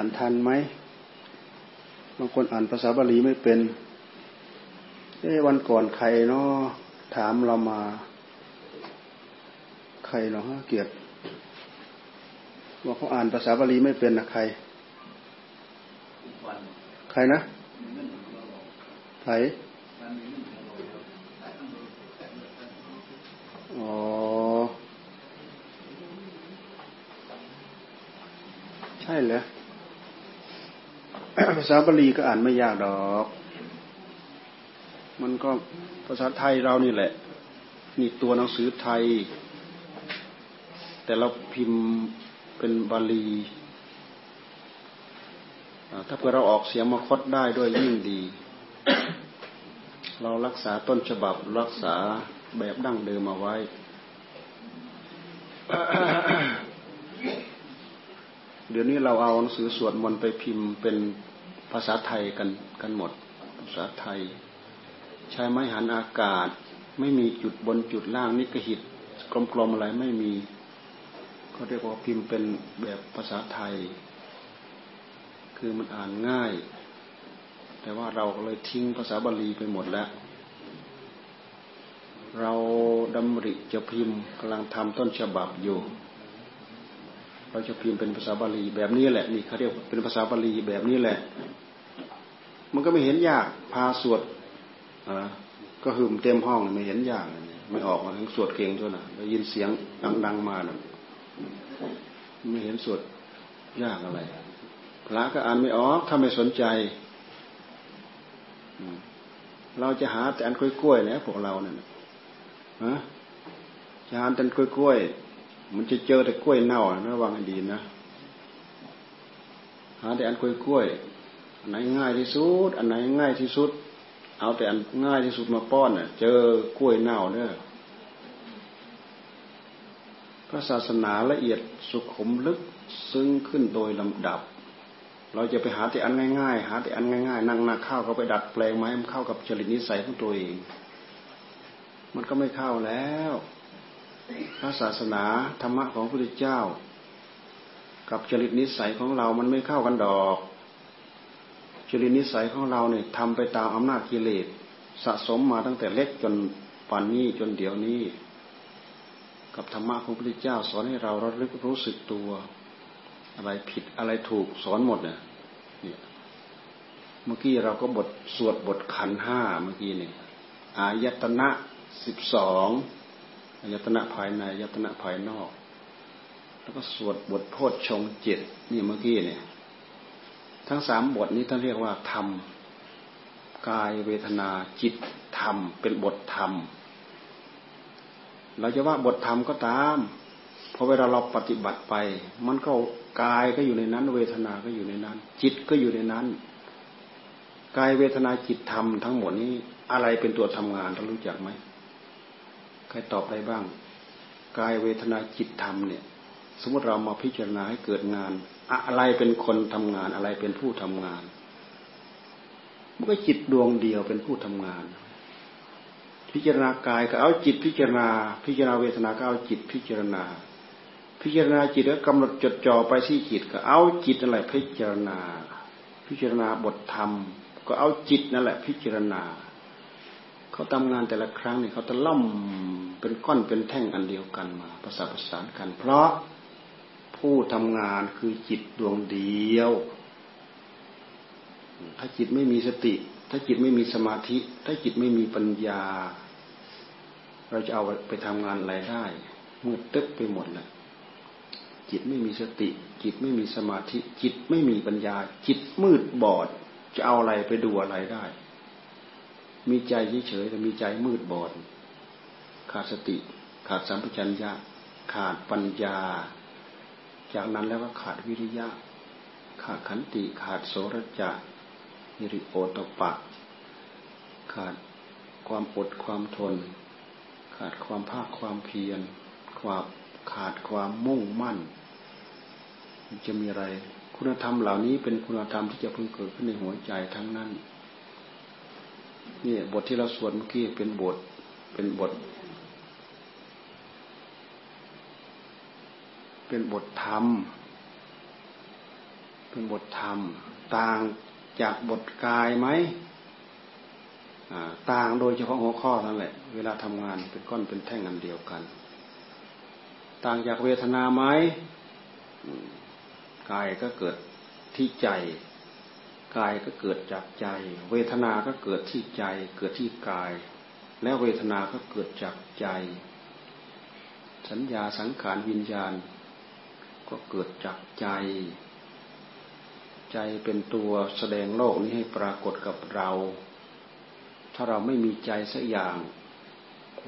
านทันไหมบางคนอ่านภาษาบาลีไม่เป็นเอ้วันก่อนใครเนาะถามเรามา ใครเนาะเกียรติว่าเขาอ่านภาษาบาลีไม่เป็นนะใคร ใครนะใครอ๋อใช่เหรอ ภาษาบาลีก็อ่านไม่ยากดอก มันก็ภาษาไทยเรานี่แหละนี่ตัวหนังสือไทย แต่เราพิมพ์เป็นบาลีถ้าเพื่อเราออกเสียงมาคดได้ด้วยยิ่งดี เรารักษาต้นฉบับรักษาแบบดั้งเดิมมาไว้ เดี๋ยวนี้เราเอาหนังสือสวดมนต์ไปพิมพ์เป็นภาษาไทยกันกันหมด ภาษาไทย ใช้ไม้หันอากาศ ไม่มีจุดบนจุดล่างนิกหิตกลมๆอะไรไม่มีเขาเรียกว่าพิมพ์เป็นแบบภาษาไทย คือมันอ่านง่าย แต่ว่าเราเลยทิ้งภาษาบาลีไปหมดแล้ว เราดำริจะพิมพ์กำลังทำต้นฉบับอยู่ เราจะพิมพ์เป็นภาษาบาลีแบบนี้แหละนี่เขาเรียกเป็นภาษาบาลีแบบนี้แหละ มันก็ไม่เห็นยากพาสวดอ่าก็หึมเต็มห้องไม่เห็นยากไม่ออกมาทั้งสวดเก่งด้วยนะได้ยินเสียงดังๆมานะไม่เห็นสวดยากอะไรพระก็อ่านไม่ออกถ้าไม่สนใจเราจะหาแต่อันกล้วยๆนะพวกเราเนี่ยฮะจะหาแต่กล้วยๆ มันจะเจอแต่กล้วยเน่านะระวังให้ดีนะ หาแต่อันกล้วยๆอันไหนง่ายที่สุด อันไหนง่ายที่สุด เอาแต่อันง่ายที่สุดมาป้อนเน่ะ เจอกล้วยเน่าเนอะพระศาสนาละเอียดสุขุมลึกซึ้งขึ้นโดยลำดับ เราจะไปหาแต่อันง่ายๆ หาแต่อันง่ายๆ นั่งนาข้าวเขาไปดัดแปลงไม้มันเข้ากับจริตนิสัยของตัวเอง มันก็ไม่เข้าแล้ว พระศาสนาธรรมะของพระพุทธเจ้า กับจริตนิสัยของเรามันไม่เข้ากันดอกจริตนิสัยของเราเนี่ยทำไปตามอำนาจกิเลสสะสมมาตั้งแต่เล็กจนป่านนี้จนเดี๋ยวนี้ กับธรรมะของพระพุทธเจ้า สอนให้เราระลึกรู้สึกตัว อะไรผิดอะไรถูกสอนหมดเนี่ยเมื่อกี้เราก็บทสวดบทขันห้าเมื่อกี้เนี่ยอายตนะสิบสอง ยตนะภายในอายตนะภายนอก แล้วก็สวดบทโพชฌงเจ็ดนี่เมื่อกี้เนี่ย ทั้งสามบทนี้ท่านเรียกว่าธรรมกายเวทนาจิตธรรม เป็นบทธรรม เราจะว่าบทธรรมก็ตามพอเวลาเราปฏิบัติไป มันก็กายก็อยู่ในนั้น เวทนาก็อยู่ในนั้น จิตก็อยู่ในนั้นกายเวทนาจิตธรรมทั้งหมดนี้อะไรเป็นตัวทำงานเรารู้จักไหม ใครตอบได้บ้าง กายเวทนาจิตธรรมเนี่ย สมมติเรามาพิจารณาให้เกิดงาน อะไรเป็นคนทำงานอะไรเป็นผู้ทำงานมันก็จิตดวงเดียวเป็นผู้ทำงาน พิจารณากายก็เอาจิตพิจารณา พิจารณาเวทนาก็เอาจิตพิจารณา พิจารณาจิตแล้วกำหนดจดจ่อไปที่จิตก็เอาจิตนั่นแหละพิจารณา พิจารณาบทธรรม ก็เอาจิตนั่นแหละ พิจารณา เขาทำงานแต่ละครั้งเนี่ยเขาจะล่อมเป็นก้อนเป็นแท่งอันเดียวกันมาประสานประสานกัน เพราะผู้ทำงานคือจิตดวงเดียว ถ้าจิตไม่มีสติ ถ้าจิตไม่มีสมาธิ ถ้าจิตไม่มีปัญญา เราจะเอาไปทำงานอะไรได้มืดตึ๊บไปหมดเลยจิตไม่มีสติ จิตไม่มีสมาธิ จิตไม่มีปัญญา จิตมืดบอด จะเอาอะไรไปดูอะไรได้ มีใจเฉยๆแต่มีใจมืดบอด ขาดสติ ขาดสัมปชัญญะ ขาดปัญญา จากนั้นแล้วก็ขาดวิริยะ ขาดขันติ ขาดโสรจะฮิริโอตปะ ขาดความอดความทน ขาดความภาคความเพียรความขาดความมุ่งมั่น จะมีอะไร คุณธรรมเหล่านี้เป็นคุณธรรมที่จะพึงเกิดขึ้นในหัวใจทั้งนั้น นี่บทที่เราสวดเมื่อกี้เป็นบท เป็นบท เป็นบทธรรม เป็นบทธรรม ต่างจากบทกายไหมต่างโดยเฉพาะหัวข้อนั่นแหละ เวลาทำงานเป็นก้อนเป็นแท่งอันเดียวกัน ต่างจากเวทนาไหมกายก็เกิดที่ใจ กายก็เกิดจากใจ เวทนาก็เกิดที่ใจ เกิดที่กาย แล้วเวทนาก็เกิดจากใจ สัญญาสังขารวิญญาณ ก็เกิดจากใจ ใจเป็นตัวแสดงโลกนี้ให้ปรากฏกับเรา ถ้าเราไม่มีใจสักอย่าง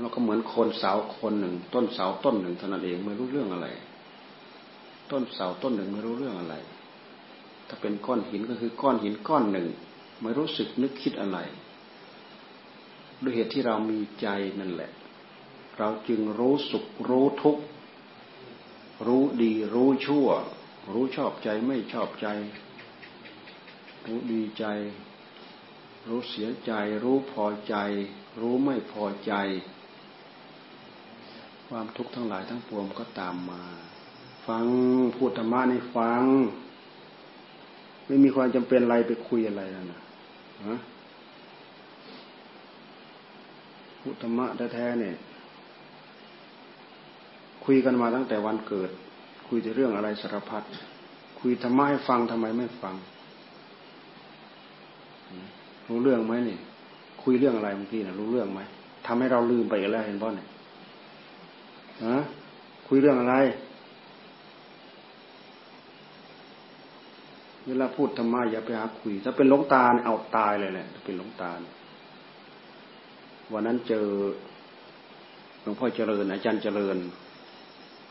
เราก็เหมือนคนเสาคนหนึ่ง ต้นเสาต้นหนึ่งเท่านั้นเองไม่รู้เรื่องอะไร ต้นเสาต้นหนึ่งไม่รู้เรื่องอะไร ถ้าเป็นก้อนหินก็คือก้อนหินก้อนหนึ่ง ไม่รู้สึกนึกคิดอะไร ด้วยเหตุที่เรามีใจนั่นแหละ เราจึงรู้สุขรู้ทุกข์รู้ดีรู้ชั่ว รู้ชอบใจไม่ชอบใจ รู้ดีใจ รู้เสียใจ รู้พอใจ รู้ไม่พอใจ ความทุกข์ทั้งหลายทั้งปวงก็ตามมา ฟังพูดธรรมะในฟัง ไม่มีความจำเป็นอะไรไปคุยอะไรนะฮะพุทธมะแท้ๆเนี่ย คุยกันมาตั้งแต่วันเกิด คุยแต่เรื่องอะไรสารพัดคุยธรรมะให้ฟังทำไมไม่ฟังรู้เรื่องไหมเนี่ยคุยเรื่องอะไรเมื่อกี้นะรู้เรื่องไหมทำให้เราลืมไปแล้วเห็นบ่เนี่ยฮะคุยเรื่องอะไร เวลาพูดธรรมะอย่าไปหาคุย ถ้าเป็นหลงตาเนี่ยเอาตายเลยแหละถ้าเป็นหลงตาวันนั้นเจอหลวงพ่อเจริญ อาจารย์เจริญ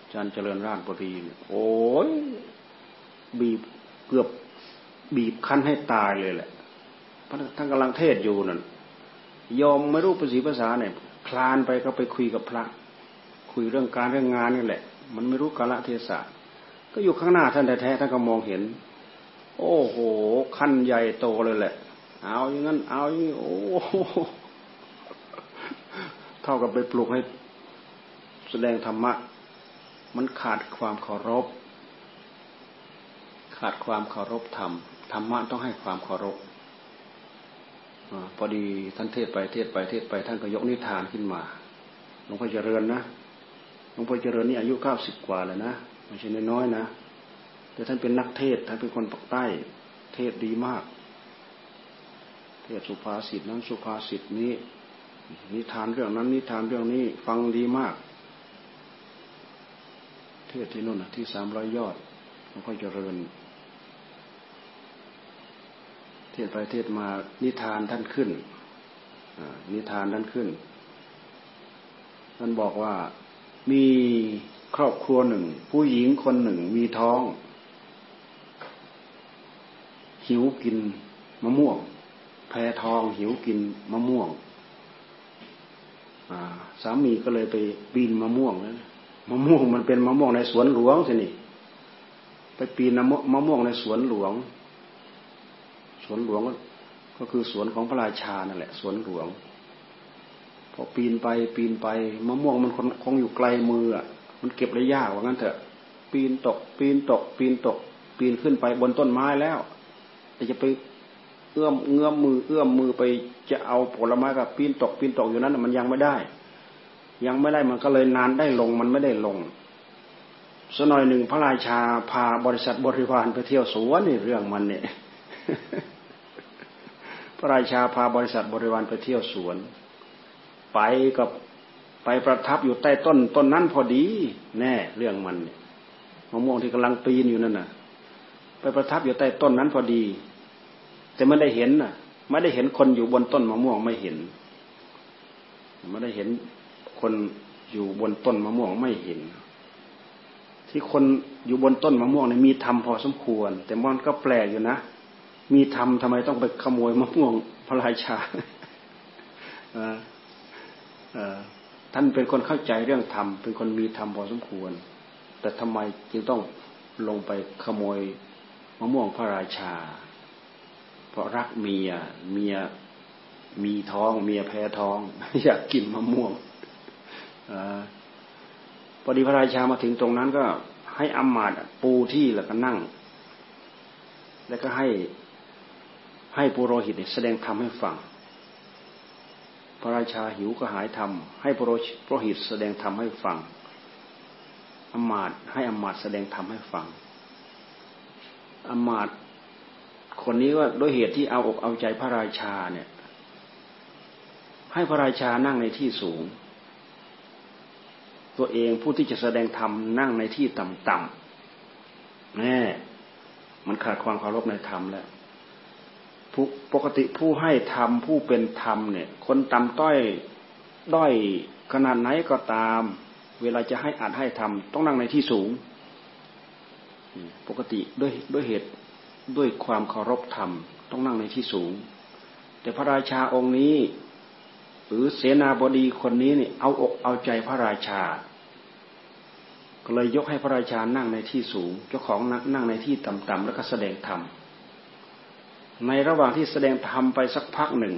อาจารย์เจริญราชบุรีโอ้ยบีบเกือบบีบคั้นให้ตายเลยแหละท่านกำลังเทศอยู่นั่นยอมไม่รู้ภาษีภาษาเนี่ยคลานไปก็ไปคุยกับพระ คุยเรื่องการเรื่องงานนี่แหละ มันไม่รู้กาลเทศะก็อยู่ข้างหน้าท่านแท้ๆท่านก็มองเห็น โอ้โหขั้นใหญ่โตเลยแหละ เอาอย่างนั้น เอาอย่างนี้โอ้เท่ากับไปปลุกให้แสดงธรรมะ มันขาดความเคารพ ขาดความเคารพธรรมธรรมะต้องให้ความเคารพอพอดีท่านเทศไปเทศไปเทศไปท่านก็ยกนิทานขึ้นมาหลวงพ่อเจริญนะหลวงพ่อเจริญนี่อายุเก้าสิบกว่าแล้วนะไม่ใช่น้อยนะ แต่ท่านเป็นนักเทศท่านเป็นคนปักใต้ เทศดีมาก เทศสุภาษิตนั้นสุภาษิตนี้ นิทานเรื่องนั้น นิทานเรื่องนี้ฟังดีมาก เทศที่นู่นที่สามร้อยยอดหลวงพ่อเจริญ เทศไปเทศมานิทานท่านขึ้นนิทานท่านขึ้นท่านบอกว่ามีครอบครัวหนึ่ง ผู้หญิงคนหนึ่งมีท้อง หิวกินมะม่วง แพทองหิวกินมะม่วงสามีก็เลยไปปีนมะม่วงนะมะม่วงมันเป็นมะม่วงในสวนหลวงสินี่ไปปีนมะม่วงในสวนหลวง สวนหลวงก็คือสวนของพระราชานั่นแหละสวนหลวง พอปีนไปปีนไปมะม่วงมันคงอยู่ไกลมืออะมันเก็บได้ยากว่างั้นเถอะ ปีนตก ปีนตก ปีนตก ปีนขึ้นไปบนต้นไม้แล้ว แต่จะไปเอื้อมเงื้อมมือเอื้อมมือไปจะเอาผลไม้กับปีนตกปีนตกอยู่นั้นมันยังไม่ได้ ยังไม่ได้มันก็เลยนานได้ลงมันไม่ได้ลงสน่อยหนึ่งพระราชาพาบริษัทบริวารไปเที่ยวสวนนี่เรื่องมันเนี่ยพระราชาพาบริษัทบริวารไปเที่ยวสวน ไปกับไปประทับอยู่ใต้ต้นต้นนั้นพอดี แน่เรื่องมันเนี่ยมะม่วงที่กำลังปีนอยู่นั่นน่ะ ไปประทับอยู่ใต้ต้นนั้นพอดี แต่ไม่ได้เห็นน่ะ ไม่ได้เห็นคนอยู่บนต้นมะม่วงไม่เห็น ไม่ได้เห็นคนอยู่บนต้นมะม่วงไม่เห็น ที่คนอยู่บนต้นมะม่วงเนี่ยมีธรรมพอสมควร แต่มันก็แปลกอยู่นะ มีธรรมทำไมต้องไปขโมยมะม่วงพระราชาท่านเป็นคนเข้าใจเรื่องธรรม เป็นคนมีธรรมพอสมควร แต่ทำไมจึงต้องลงไปขโมยมะม่วงพระราชา เพราะรักเมีย เมียมีท้อง เมียแพ้ท้อง อยากกินมะม่วงอพอดีพระราชามาถึงตรงนั้นก็ให้อำมาตปูที่แล้วก็นั่ง แล้วก็ให้ให้ปุโรหิตแสดงธรรมให้ฟัง พระราชาหิวก็หายธรรม ให้ปุโรหิตแสดงธรรมให้ฟังอามาตให้อามาตแสดงธรรมให้ฟังอามาต คนนี้ก็ด้วยเหตุที่เอาอกเอาใจพระราชาเนี่ย ให้พระราชานั่งในที่สูง ตัวเองผู้ที่จะแสดงธรรมนั่งในที่ต่ำๆแน่มันขาดความเคารพในธรรมแล้วปกติผู้ให้ธรรมผู้เป็นธรรมเนี่ย คนต่ำต้อยด้อยขนาดไหนก็ตาม เวลาจะให้อาจให้ธรรมต้องนั่งในที่สูง ปกติด้วยด้วยเหตุ ด้วยความเคารพธรรม ต้องนั่งในที่สูง แต่พระราชาองค์นี้ หรือเสนาบดีคนนี้เนี่ยเอาอกเอาใจพระราชา ก็เลยยกให้พระราชานั่งในที่สูง เจ้าของนั่งในที่ต่ำๆแล้วก็แสดงธรรมในระหว่างที่แสดงธรรมไปสักพักหนึ่ง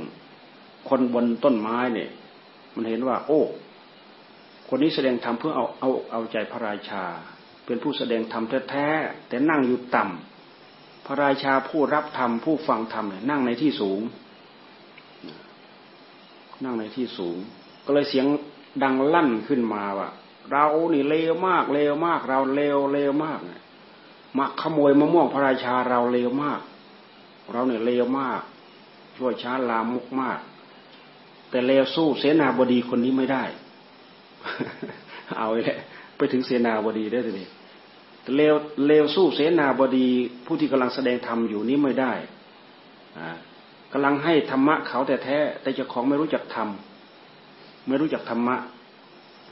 คนบนต้นไม้เนี่ย มันเห็นว่า โอ้คนนี้แสดงธรรมเพื่อเอาเอาเอาใจพระราชา เป็นผู้แสดงธรรมแท้ๆแต่นั่งอยู่ต่ำ พระราชาผู้รับธรรมผู้ฟังธรรมเนี่ยนั่งในที่สูง นั่งในที่สูง ก็เลยเสียงดังลั่นขึ้นมาว่าเรานี่เลวมากเลวมาก เราเลวเลวมากมาขโมยมะม่วงพระราชาเราเลวมาก เราเนี่ยเลวมาก ช่วยช้าลามุกมาก แต่เลวสู้เสนาบดีคนนี้ไม่ได้ เอาแหละไปถึงเสนาบดีได้เลยแต่ เลวเลวสู้เสนาบดีผู้ที่กำลังแสดงธรรมอยู่นี้ไม่ได้กำลังให้ธรรมะเขาแต่แท้แต่เจ้าของไม่รู้จักธรรมไม่รู้จักธรรมะ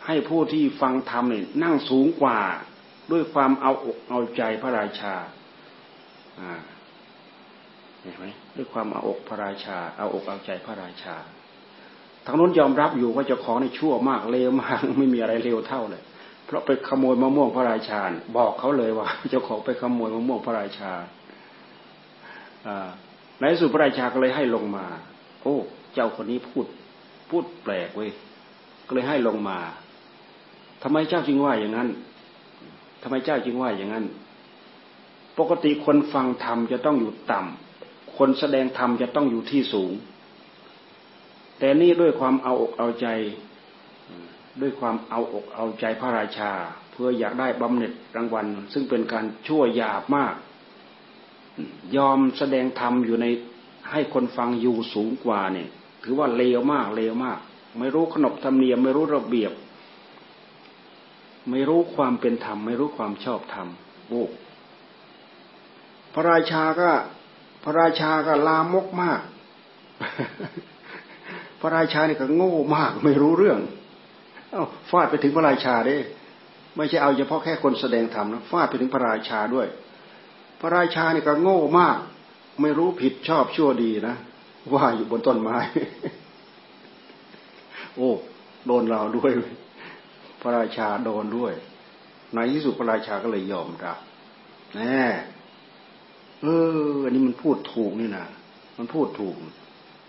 ให้ผู้ที่ฟังธรรมเนี่ยนั่งสูงกว่าด้วยความเอาอกเอาใจพระราชาเห็นไหมด้วยความเอาอกพระราชา เอาอกเอาใจพระราชาทางนู้นยอมรับอยู่ว่าเจ้าของในชั่วมากเลวมากไม่มีอะไรเลวเท่าเลย เพราะไปขโมยมะม่วงพระราชาบอกเขาเลยว่า เจ้าของไปขโมยมะม่วงพระราชาในสุพระราชาก็เลยให้ลงมา โอ้ เจ้าคนนี้พูดพูดแปลกเว้ยก็เลยให้ลงมาทำไมเจ้าจึงว่าอย่างนั้นทำไมเจ้าจึงว่าอย่างนั้น ปกติคนฟังธรรมจะต้องอยู่ต่ำคนแสดงธรรมจะต้องอยู่ที่สูง แต่นี่ด้วยความเอาอกเอาใจ ด้วยความเอาอกเอาใจพระราชา เพื่ออยากได้บำเหน็จรางวัล ซึ่งเป็นการชั่วหยาบมาก ยอมแสดงธรรมอยู่ในให้คนฟังอยู่สูงกว่าเนี่ย ถือว่าเลวมากเลวมาก ไม่รู้ขนบธรรมเนียมไม่รู้ระเบียบ ไม่รู้ความเป็นธรรม ไม่รู้ความชอบธรรมโอ้พระราชาก็ พระราชาก็ลามกมาก พระราชานี่ก็โง่มาก ไม่รู้เรื่อง เอาฟาดไปถึงพระราชาด้ไม่ใช่เอาเฉพาะแค่คนแสดงธรรมนะฟาดไปถึงพระราชาด้วย พระราชานี่ก็โง่มาก ไม่รู้ผิดชอบชั่วดีนะว่าอยู่บนต้นไม้ โอ้โดนเราด้วย พระราชาโดนด้วยในที่สุดพระราชาก็เลยยอมรับแน่เออ อันนี้มันพูดถูกนี่นะมันพูดถูก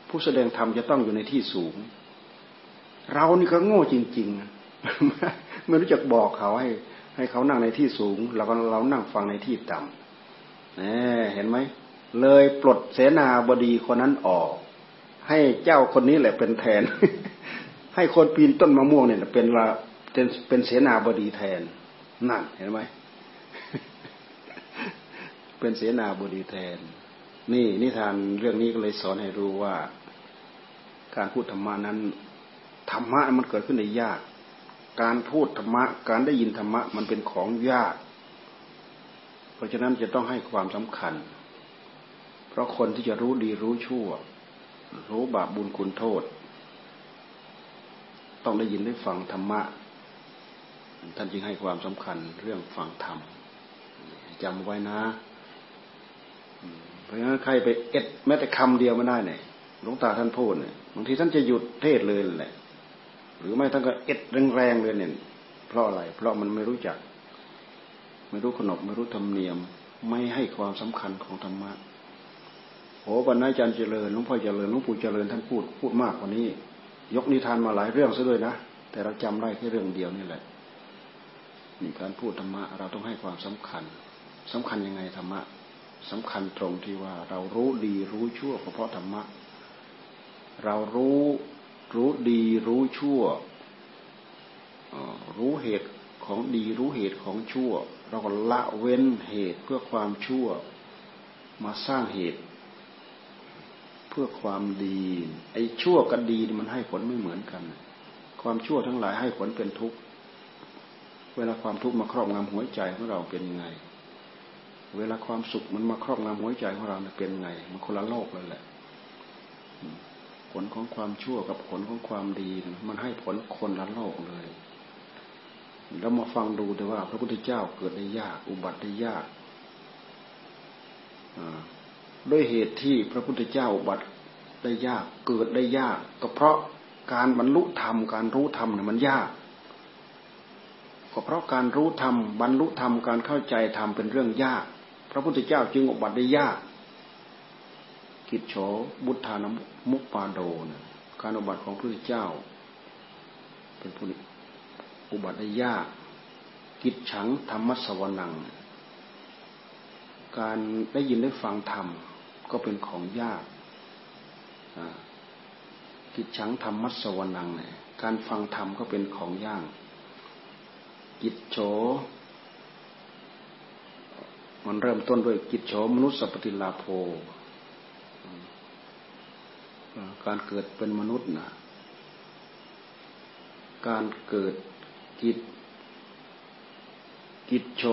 ผู้แสดงธรรมจะต้องอยู่ในที่สูง เรานี่ก็โง่จริงๆไม่รู้จักบอกเขาให้ ให้เขานั่งในที่สูงเราก็เรานั่งฟังในที่ต่ำเห็นไหมเลยปลดเสนาบดีคนนั้นออก ให้เจ้าคนนี้แหละเป็นแทน ให้คนปีนต้นมะม่วงเนี่ยเป็นละเป็นเป็นเสนาบดีแทน นั่นเห็นไหมเป็นเสนาบดีแทน นี่นิทานเรื่องนี้ก็เลยสอนให้รู้ว่า การพูดธรรมะนั้น ธรรมะมันเกิดขึ้นในยาก การพูดธรรมะ การได้ยินธรรมะมันเป็นของยาก เพราะฉะนั้นจะต้องให้ความสำคัญ เพราะคนที่จะรู้ดีรู้ชั่ว รู้บาปบุญคุณโทษ ต้องได้ยินได้ฟังธรรมะ ท่านจึงให้ความสำคัญเรื่องฟังธรรมจำไว้นะเพราะงั้นใครไปเอ็ดแม้แต่คำเดียวไม่ได้เนี่ยหลวงตาท่านพูดเนี่ยบางทีท่านจะหยุดเทศเลยแหละ หรือไม่ท่านก็เอ็ดแรงๆเลยเนี่ยเพราะอะไร เพราะมันไม่รู้จัก ไม่รู้ขนบไม่รู้ธรรมเนียม ไม่ให้ความสำคัญของธรรมะโอ้บรรณาจารย์เจริญหลวงพ่อเจริญหลวงปู่เจริญท่านพูดพูดมากกว่านี้ ยกนิทานมาหลายเรื่องซะด้วยนะแต่เราจำได้แค่เรื่องเดียวนี่แหละนี่การพูดธรรมะเราต้องให้ความสำคัญสำคัญยังไงธรรมะสำคัญตรงที่ว่าเรารู้ดีรู้ชั่วเพราะธรรมะ เรารู้ รู้ดีรู้ชั่ว รู้เหตุของดีรู้เหตุของชั่ว เราก็ละเว้นเหตุเพื่อความชั่ว มาสร้างเหตุ เพื่อความดี ไอ้ชั่วกับดีมันให้ผลไม่เหมือนกัน ความชั่วทั้งหลายให้ผลเป็นทุกข์ เวลาความทุกข์มาครอบงำหัวใจของเราเป็นยังไง เวลาความสุขมันมาครอบงำหัวใจของเราเป็นยังไง มันคนละโลกเลยแหละ ผลของความชั่วกับผลของความดี มันให้ผลคนละโลกเลย แล้วมาฟังดูแต่ว่า พระพุทธเจ้าเกิดได้ยาก อุบัติได้ยากด้วยเหตุที่พระพุทธเจ้าอุบัติได้ยาก เกิดได้ยาก ก็เพราะการบรรลุธรรม การรู้ธรรมเนี่ยมันยาก ก็เพราะการรู้ธรรมบรรลุธรรมการเข้าใจธรรมเป็นเรื่องยาก พระพุทธเจ้าจึงอุบัติได้ยาก กิจโฉบุตธานมุปปาโดนะการอุบัติของพระพุทธเจ้า เป็นผู้อุบัติได้ยาก กิจฉังธรรมสวนัง การได้ยินได้ฟังธรรมก็เป็นของยากกิจฉังธรรมสวนังเนี่ยการฟังธรรมก็เป็นของยากกิจโฉมันเริ่มต้นด้วยกิจโฉมนุษย์สัพติลาโภ การเกิดเป็นมนุษย์นะการเกิดกิจกิจโฉ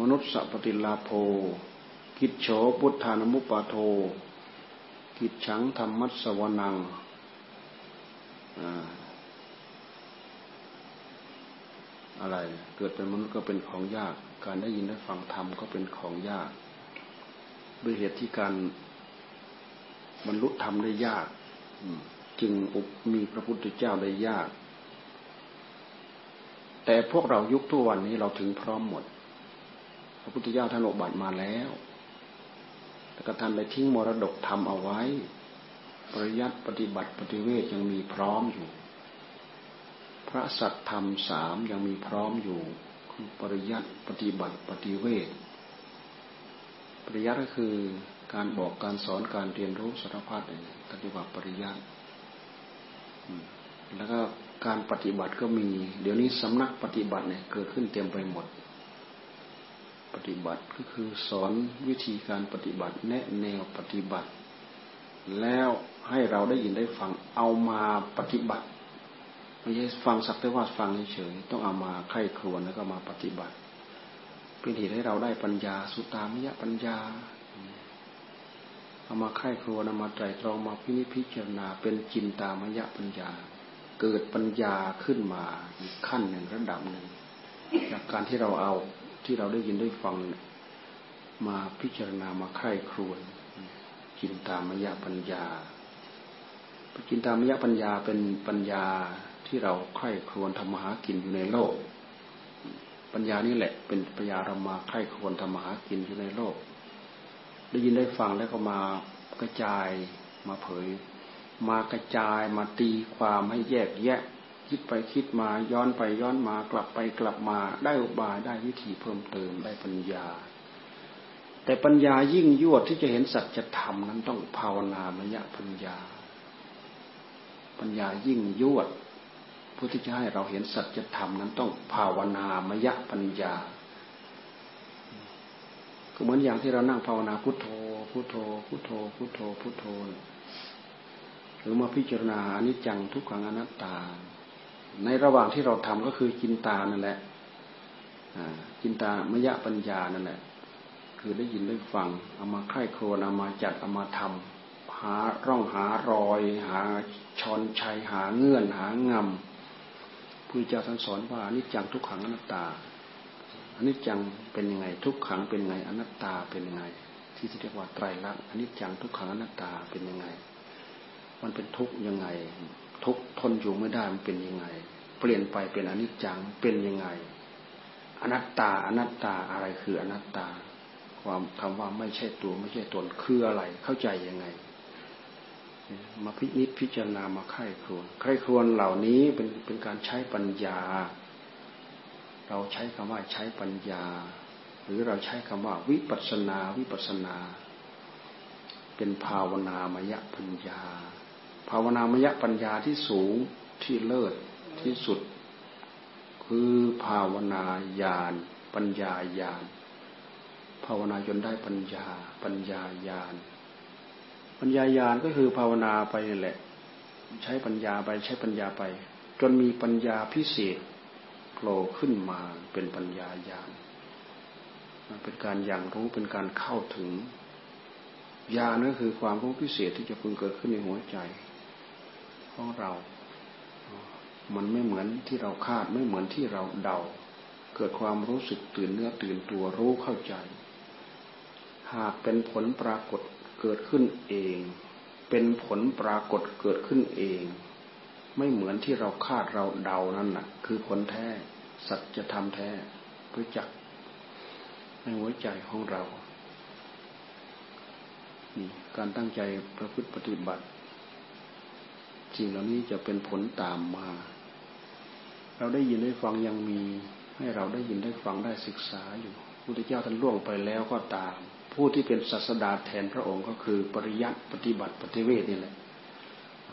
มนุษย์สัพติลาโภ กิจโฉพุทธานุมุปาโท กิจฉังธรรมัสวนังอะไร เกิดเป็นมนุษย์ก็เป็นของยาก การได้ยินได้ฟังธรรมก็เป็นของยาก ด้วยเหตุที่การบรรลุธรรมได้ยากจึงมีพระพุทธเจ้าได้ยาก แต่พวกเรายุคทุกวันนี้เราถึงพร้อมหมด พระพุทธเจ้าท่านอบัติมาแล้วแต่ก็ท่านได้ทิ้งมรดกธรรมเอาไว้ ปริยัติปฏิบัติปฏิเวทยังมีพร้อมอยู่ พระสัตธรรมสามยังมีพร้อมอยู่คือปริยัติปฏิบัติปฏิเวท ปริยัติก็คือการบอกการสอนการเรียนรู้สารพัดเนี่ยปฏิบัติปริยัติแล้วก็การปฏิบัติก็มี เดี๋ยวนี้สำนักปฏิบัติเนี่ยเกิดขึ้นเต็มไปหมด ปฏิบัติก็คือสอนวิธีการปฏิบัติแนะแนวปฏิบัติ แล้วให้เราได้ยินได้ฟังเอามาปฏิบัติไม่ใช่ฟังสักแต่ว่าฟังเฉยต้องเอามาไข้ครวนแล้วก็มาปฏิบัติ เป็นเหตุให้เราได้ปัญญา สุตามิยปัญญาเอามาไข้ครัวนเอามาไตรตรองมาพินิจพิจารณา เป็นจินตามยะปัญญา เกิดปัญญาขึ้นมาอีกขั้นหนึ่งระดับหนึ่งจากการที่เราเอาที่เราได้ยินได้ฟังมาพิจารณามาไข้ครวนจินตามยะปัญญาจินตามยะปัญญาเป็นปัญญาที่เราใคร่ครวญทำมาหากินอยู่ในโลก ปัญญานี่แหละ เป็นปัญญาเรามาใคร่ควญทำมหากินอยู่ในโลก ได้ยินได้ฟังแล้วก็มากระจายมาเผย มากระจายมาตีความให้แยกแยะ คิดไปคิดมาย้อนไปย้อนมากลับไปกลับมาได้อุบายได้วิธีเพิ่มเติมได้ปัญญา แต่ปัญญายิ่งยวดที่จะเห็นสัจธรรมนั้นต้องภาวนามยปัญญา ปัญญายิ่งยวด ผู้ที่จะให้เราเห็นสัจธรรมนั้นต้องภาวนามยปัญญา ก็เหมือนอย่างที่เรานั่งภาวนาพุทโธ พุทโธ พุทโธ พุทโธ พุทโธ หรือมาพิจารณาอนิจจังทุกขังอนัตตา ในระหว่างที่เราทำก็คือจินตานั่นแหละจินตามยปัญญานั่นแหละ คือได้ยินได้ฟังเอามาไข้ครวเอามาจัดเอามาทำหาร่องหารอย หาชอนชัยหาเงื่อนหางำ พุทธเจ้าท่านสอนว่านิจจังทุกขังอนัตตาอนิจจังเป็นยังไง ทุกขังเป็นยังไงอนัตตาเป็นยังไง ที่เรียกว่าไตรลักษณ์อนิจจังทุกขังอนัตตาเป็นยังไง มันเป็นทุกยังไง ทุกทนอยู่ไม่ได้มันเป็นยังไง เปลี่ยนไปเป็นอนิจจังเป็นยังไง อนัตตาอนัตตาอะไรคืออนัตตา ความคำว่าไม่ใช่ตัวไม่ใช่ตนคืออะไรเข้าใจยังไง มาพิจิตพิจารณามาไข้ครวนไข้ครวนเหล่านี้เป็นเป็นการใช้ปัญญา เราใช้คำว่าใช้ปัญญา หรือเราใช้คำว่าวิปัสนาวิปัสนา เป็นภาวนามยปัญญา ภาวนามยปัญญาที่สูงที่เลิศที่สุด คือภาวนาญาณ ปัญญาญาณภาวนาจนได้ปัญญา ปัญญาญาณ ปัญญาญาณก็คือภาวนาไปนี่แหละ ใช้ปัญญาไปใช้ปัญญาไป จนมีปัญญาพิเศษโผล่ขึ้นมาเป็นปัญญาญาณเป็นการอย่างรู้เป็นการเข้าถึงญาณก็คือความรู้พิเศษที่จะพึงเกิดขึ้นในหัวใจของเรา มันไม่เหมือนที่เราคาดไม่เหมือนที่เราเดา เกิดความรู้สึกตื่นเนื้อตื่นตัวรู้เข้าใจ หากเป็นผลปรากฏ เกิดขึ้นเอง เป็นผลปรากฏเกิดขึ้นเอง ไม่เหมือนที่เราคาดเราเดานั่นน่ะ คือผลแท้ สัจธรรมแท้รู้จักในหัวใจของเรานี่การตั้งใจประพฤติปฏิบัติสิ่งเหล่านี้จะเป็นผลตามมา เราได้ยินได้ฟังยังมี ให้เราได้ยินได้ฟังได้ศึกษาอยู่พุทธเจ้าท่านล่วงไปแล้วก็ตาม ผู้ที่เป็นศาสดาแทนพระองค์ก็คือปริยัติปฏิบัติปฏิเวทนี่แหละ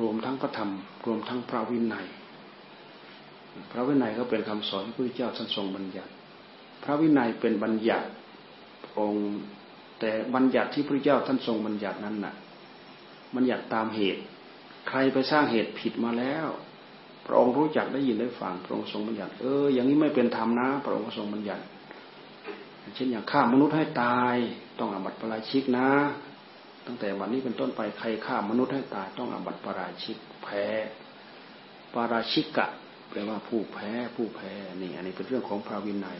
รวมทั้งพระธรรม รวมทั้งพระวินัย พระวินัยก็เป็นคำสอนที่พระพุทธเจ้าท่านทรงบัญญัติ พระวินัยเป็นบัญญัติองค์แต่บัญญัติที่พระพุทธเจ้าท่านทรงบัญญัตินั้นน่ะ บัญญัติตามเหตุ ใครไปสร้างเหตุผิดมาแล้ว พระองค์รู้จักได้ยินได้ฟังพระองค์ทรงบัญญัติเอออย่างนี้ไม่เป็นธรรมนะ พระองค์ทรงบัญญัติ เช่นอย่างฆ่ามนุษย์ให้ตาย ต้องอาบัติปราชิกนะ ตั้งแต่วันนี้เป็นต้นไปใครฆ่ามนุษย์ให้ตาย ต้องอาบัติปราชิกแพ้ปาราชิกะแปลว่าผู้แพ้ผู้แพ้นี่อันนี้เป็นเรื่องของพระวินัย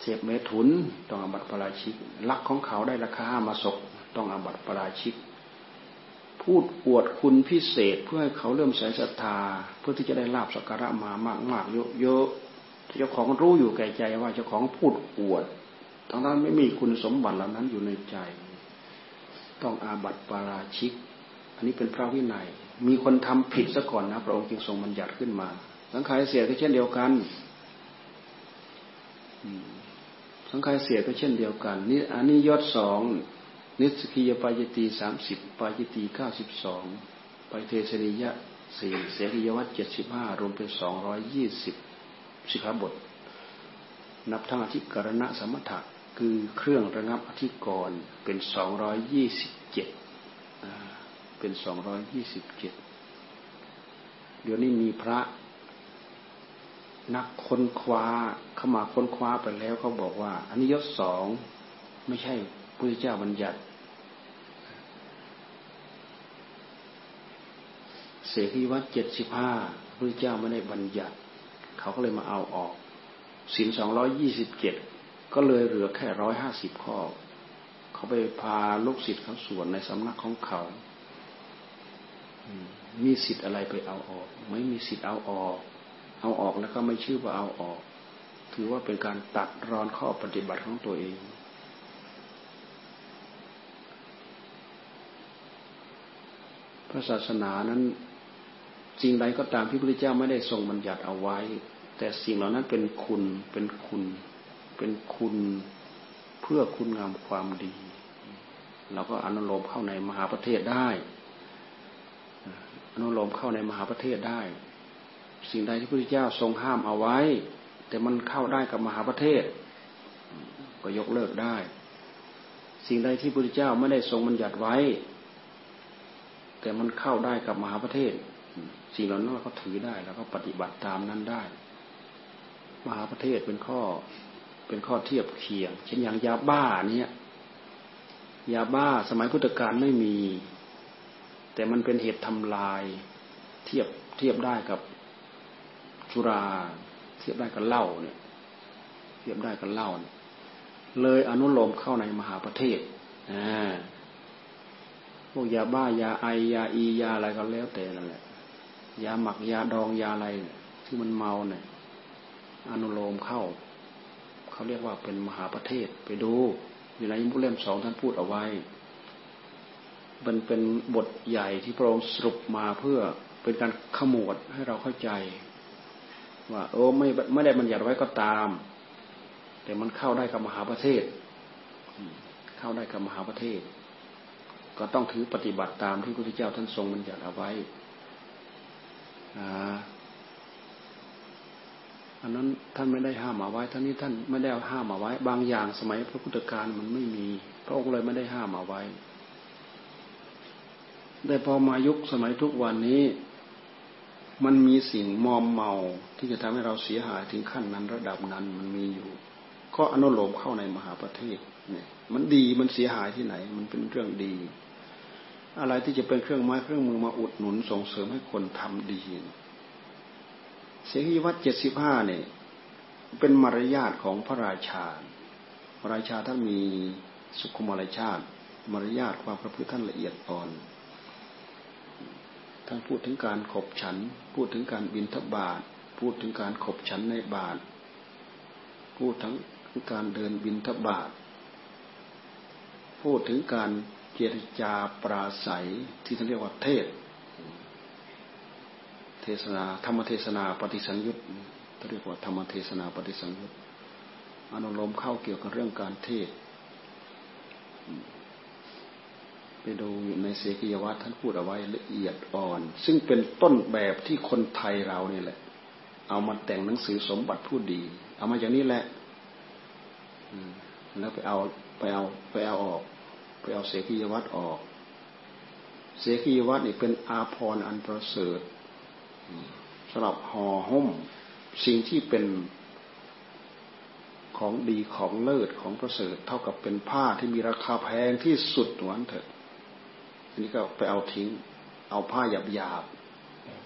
เสียบเมถุนต้องอาบัติปราชิกลักของเขาได้ราคาห้ามาศกต้องอาบัติปราชิก พูดอวดคุณพิเศษเพื่อให้เขาเริ่มใส่ศรัทธา เพื่อที่จะได้ลาบสักการะมามากมากเยอะๆ เจ้าของรู้อยู่แก่ใจว่าเจ้าของพูดอวดทั้งนั้นไม่มีคุณสมบัติเหล่านั้นอยู่ในใจ ต้องอาบัติปาราชิก อันนี้เป็นพระวินัย มีคนทำผิดซะก่อนนะพระองค์จึงทรงบัญญัติขึ้นมาสังขารเสียก็เช่นเดียวกันสังขารเสียก็เช่นเดียวกันนี่อันนี้ยศสองนิสกิยปายตีสามสิบปายตีเก้าสิบสองไปเทสริยะสี่เสรียวัตเจ็ดสิบห้ารวมเป็นสองร้อยยี่สิบ สิขาบท นับทั้งอธิกรณะสมถะคือเครื่องระงับอธิกรณ์เป็นสองร้อยยี่สิบเจ็ดเป็นสองร้อยยี่สิบเจ็ดเดี๋ยวนี้มีพระนักค้นคว้าเข้ามาค้นคว้าไปแล้วเขาบอกว่าอันนี้ยศสองไม่ใช่พระเจ้าบัญญัติเสรีวัดเจ็ดสิบห้าพระเจ้าไม่ได้บัญญัติ เขาก็เลยมาเอาออกสินสองร้อยยี่สิบเจ็ดก็เลยเหลือแค่ร้อยห้าสิบข้อ เขาไปพาลูกศิษย์เขาสวนในสำนักของเขามีสิทธิ์อะไรไปเอาออก ไม่มีสิทธิ์เอาออก เอาออกแล้วก็ไม่ชื่อว่าเอาออก ถือว่าเป็นการตัดรอนข้อปฏิบัติของตัวเอง พระศาสนานั้นสิ่งใดก็ตามที่พระพุทธเจ้าไม่ได้ทรงบัญญัติเอาไว้ แต่สิ่งเหล่านั้นเป็นคุณเป็นคุณ เป็นคุณเพื่อคุณงามความดี เราก็อนุโลมเข้าในมหาประเทศได้อนุโลมเข้าในมหาประเทศได้ สิ่งใดที่พระพุทธเจ้าทรงห้ามเอาไว้ แต่มันเข้าได้กับมหาประเทศ ก็ยกเลิกได้ สิ่งใดที่พระพุทธเจ้าไม่ได้ทรงบัญญัติไว้ แต่มันเข้าได้กับมหาประเทศ สิ่งเหล่านั้นเราก็ถือได้แล้วก็ปฏิบัติตามนั้นได้ มหาประเทศเป็นข้อ เป็นข้อเทียบเคียง เช่นอย่างยาบ้าเนี่ยยาบ้าสมัยพุทธกาลไม่มี แต่มันเป็นเหตุทำลาย เทียบเทียบได้กับสุรา เทียบได้กับเหล้าเนี่ย เทียบได้กับเหล้าเลยอนุโลมเข้าในมหาประเทศอ่าพวกยาบ้ายาไอยาอียาอะไรก็แล้วแต่นั่นแหละยาหมักยาดองยาอะไรที่มันเมาเนี่ย อนุโลมเข้า เขาเรียกว่าเป็นมหาประเทศไปดูอยู่ในมุเล่มสองท่านพูดเอาไว้ มันเป็นบทใหญ่ที่พระองค์สรุปมาเพื่อเป็นการขมวดให้เราเข้าใจ ว่าโอ้ไม่ไม่ได้บัญญัติไว้ก็ตาม แต่มันเข้าได้กับมหาประเทศ เข้าได้กับมหาประเทศ ก็ต้องถือปฏิบัติตามที่พระพุทธเจ้าท่านทรงบัญญัติเอาไว้ อันนั้นท่านไม่ได้ห้ามเอาไว้ท่านนี้ท่านไม่ได้ห้ามเอาไว้ บางอย่างสมัยพระพุทธการมันไม่มี พระองค์เลยไม่ได้ห้ามเอาไว้ แต่พอมายุคสมัยทุกวันนี้ มันมีสิ่งมอมเมาที่จะทำให้เราเสียหายถึงขั้นนั้นระดับนั้นมันมีอยู่ ก็อนุโลมเข้าในมหาประเทศเนี่ยมันดีมันเสียหายที่ไหน มันเป็นเรื่องดี อะไรที่จะเป็นเครื่องไม้เครื่องมือมาอุดหนุนส่งเสริมให้คนทำดี เสียงวัดเจ็ดสิบห้าเนี่ยเป็นมารยาทของพระราชาพระราชาท่านมีสุขุมารชาติ มารยาทความประพฤติท่านละเอียดอ่อนท่านพูดถึงการขบฉัน พูดถึงการบินทบาทพูดถึงการขบฉันในบาท พูดถึงการเดินบินทบาท พูดถึงการเจรจาปราศัยที่ท่านเรียกว่าเทศ เทศนาธรรมเทศนาปฏิสังยุตท่าเรียกว่าธรรมเทศนาปฏิสังยุตอนุโลมเข้าเกี่ยวกับเรื่องการเทศ ไปดูในเสกียวัตท่านพูดเอาไว้ละเอียดอ่อน ซึ่งเป็นต้นแบบที่คนไทยเราเนี่แหละ เอามาแต่งหนังสือสมบัติผู้ดี เอามาจากนี้แหละแล้วไปเอาไปเอาไปเอาออก ไปเอาเสกียวัตออก เสกียวัตนี่เป็นอาภรณ์อันประเสริฐ สำหรับห่อหุ้มสิ่งที่เป็นของดีของเลิศของประเสริฐเท่ากับเป็นผ้าที่มีราคาแพงที่สุดหวนเถอะทีนี้ก็ไปเอาทิ้ง เอาผ้าหยาบหยาบ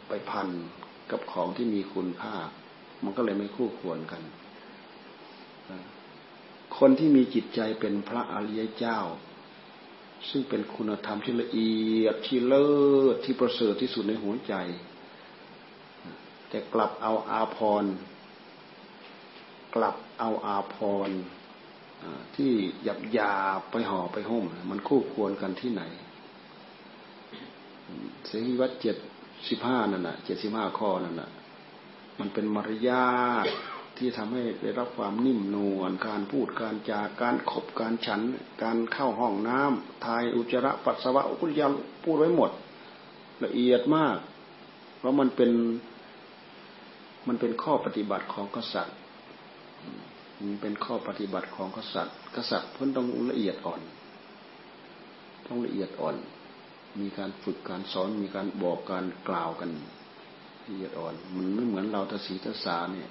ไปพันกับของที่มีคุณค่า มันก็เลยไม่คู่ควรกัน คนที่มีจิตใจเป็นพระอริยเจ้า ซึ่งเป็นคุณธรรมที่ละเอียดที่เลิศที่ประเสริฐที่สุดในหัวใจ แต่กลับเอาอาพร กลับเอาอาพรที่หยับยาไปห่อไปห่ม มันคู่ควรกันที่ไหน เสียงวัดเจ็ดสิบห้านั่นน่ะเจ็ดสิบห้าข้อนั่นน่ะ มันเป็นมารยาทที่ทำให้ได้รับความนิ่มนวลการพูดการจาการขบการฉัน การเข้าห้องน้ำทายอุจจาระปัสสาวะพุทธยาพูดไว้หมด ละเอียดมาก เพราะมันเป็น มันเป็นข้อปฏิบัติของกษัตริย์มันเป็นข้อปฏิบัติของกษัตริย์ กษัตริย์เพิ่นต้องละเอียดอ่อน ต้องละเอียดอ่อน มีการฝึกการสอนมีการบอกการกล่าวกันละเอียดอ่อน มันไม่เหมือนเราตศีตสาเนี่ย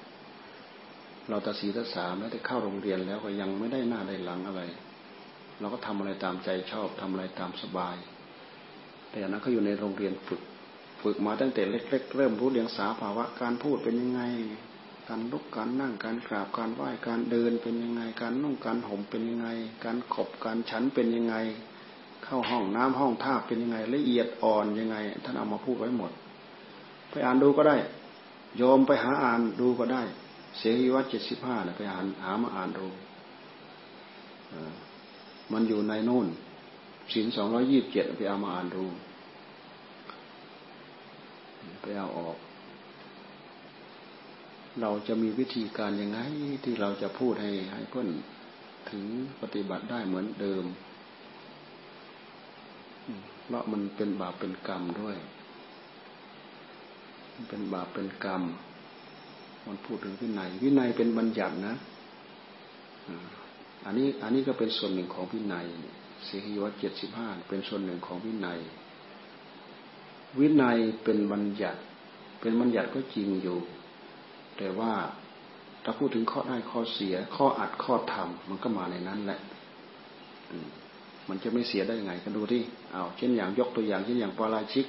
เราตศีตสาแม้แต่เข้าโรงเรียนแล้วก็ยังไม่ได้หน้าได้หลังอะไร เราก็ทำอะไรตามใจชอบทำอะไรตามสบาย แต่นั้นเขาอยู่ในโรงเรียนฝึก ฝึกมาตั้งแต่เล็ก ๆ เริ่มรู้เรียงสาภาวะการพูดเป็นยังไง การลุกการนั่งการกราบการไหว้การเดินเป็นยังไง การนุ่งการห่มเป็นยังไง การขบการฉันเป็นยังไง เข้าห้องน้ำห้องท่าเป็นยังไงละเอียดอ่อนยังไง ท่านเอามาพูดไว้หมด ไปอ่านดูก็ได้ยอมไปหาอ่านดูก็ได้ เสียงวัดเจ็ดสิบห้าไปอ่านหามาอ่านดูมันอยู่ในโน่นสินสองร้อยี่บเจ็ดไปเอามาอ่านดู ไปเอาออก เราจะมีวิธีการยังไงที่เราจะพูดให้ให้เพื่อนถึงปฏิบัติได้เหมือนเดิม เพราะมันเป็นบาปเป็นกรรมด้วย มันเป็นบาปเป็นกรรม มันพูดถึงวินัย วินัยเป็นบัญญัตินะ อันนี้อันนี้ก็เป็นส่วนหนึ่งของวินัยเสียวัตเจ็ดสิบห้าเป็นส่วนหนึ่งของวินัย วินัยเป็นบัญญัติ เป็นบัญญัติก็จริงอยู่ แต่ว่าถ้าพูดถึงข้อได้ข้อเสีย ข้ออัดข้อทำมันก็มาในนั้นแหละมันจะไม่เสียได้ไงกันดูที่เอาเช่นอย่างยกตัวอย่างเช่นอย่างปาราชิก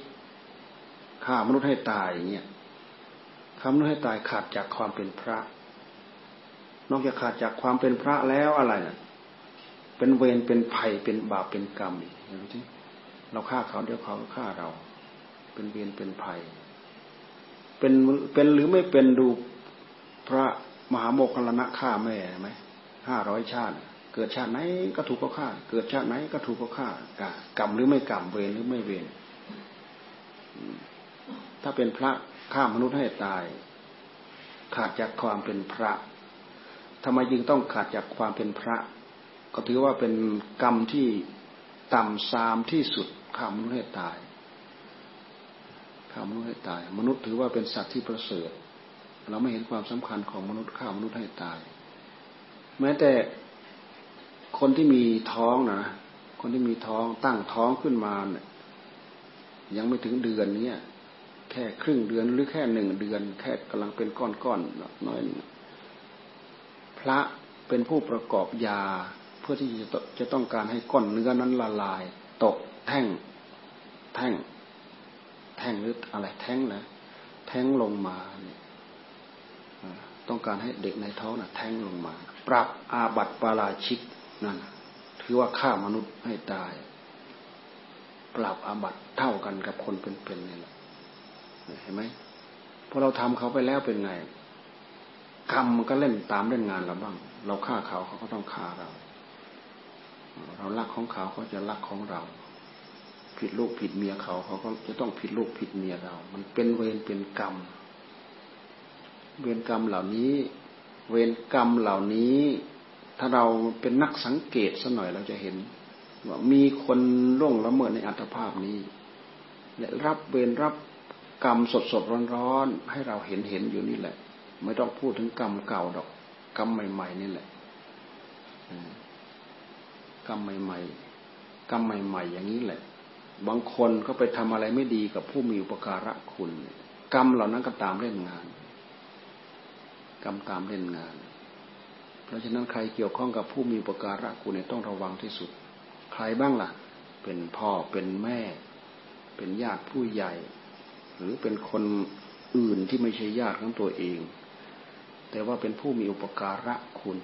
ฆ่ามนุษย์ให้ตายอย่างเงี้ยฆ่ามนุษย์ให้ตายขาดจากความเป็นพระ นอกจากขาดจากความเป็นพระแล้วอะไรน่ะ เป็นเวรเป็นภัยเป็นบาปเป็นกรรมเห็นไหมที่เราฆ่าเขาเดี๋ยวเขาฆ่าเรา เป็นเวรเป็นภัย เป็นเป็นหรือไม่เป็นดูพระมหาโมคคลนะฆ่าแม่ไหมห้าร้อยชาติ เกิดชาติไหนก็ถูกเขาฆ่า เกิดชาติไหนก็ถูกเขาฆ่ากรรมหรือไม่กรรมเวรหรือไม่เวรถ้าเป็นพระฆ่ามนุษย์ให้ตาย ขาดจากความเป็นพระทำไมจึงต้องขาดจากความเป็นพระ ก็ถือว่าเป็นกรรมที่ต่ำซามที่สุดข้ามนุษย์ให้ตาย ข้ามนุษย์ให้ตาย มนุษย์ถือว่าเป็นสัตว์ที่ประเสริฐ เราไม่เห็นความสำคัญของมนุษย์ข้ามนุษย์ให้ตาย แม้แต่คนที่มีท้องนะคนที่มีท้องตั้งท้องขึ้นมาเนี่ยยังไม่ถึงเดือนเนี้ยแค่ครึ่งเดือนหรือแค่หนึ่งเดือน แค่กำลังเป็นก้อนๆน้อยพระเป็นผู้ประกอบยาเพื่อที่จะจะต้องการให้ก้อนเนื้อนั้นละลาย ตกแท่ง แท่ง แท่งหรืออะไรแท่งนะแท่งลงมาเนี่ยต้องการให้เด็กในท้องนะ่ะ แท่งลงมา ปรับอาบัติปาราชิกนั่นถือว่าฆ่ามนุษย์ให้ตาย ปรับอาบัติเท่ากันกับคนเป็นๆนี่แหละเห็นไหมพอเราทำเขาไปแล้วเป็นไงกรรมมันก็เล่นตามเล่นงานเราบ้าง เราฆ่าเขาเขาก็ต้องฆ่าเรา เราลักของเขาเขาจะลักของเรา ผิดลูกผิดเมียเขาเขาก็จะต้องผิดลูกผิดเมียเรา มันเป็นเวรเป็นกรรม เวรกรรมเหล่านี้ เวรกรรมเหล่านี้ ถ้าเราเป็นนักสังเกตสัหน่อยเราจะเห็น ว่ามีคนล่วงละเมิดในอัตภาพนี้และรับเวรรับกรรมสดสดร้อนร้อนให้เราเห็นเห็นอยู่นี่แหละ ไม่ต้องพูดถึงกรรมเก่าดอก กรรมใหม่ ๆ นี่แหละกรรมใหม่ ๆ กรรมใหม่ ๆ อย่างนี้แหละ บางคนก็ไปทำอะไรไม่ดีกับผู้มีอุปการะคุณ กรรมเหล่านั้นก็ตามเล่นงาน กรรมตามเล่นงาน เพราะฉะนั้นใครเกี่ยวข้องกับผู้มีอุปการะคุณเนี่ยต้องระวังที่สุด ใครบ้างล่ะ เป็นพ่อเป็นแม่ เป็นญาติผู้ใหญ่ หรือเป็นคนอื่นที่ไม่ใช่ญาติของตัวเอง แต่ว่าเป็นผู้มีอุปการะคุณ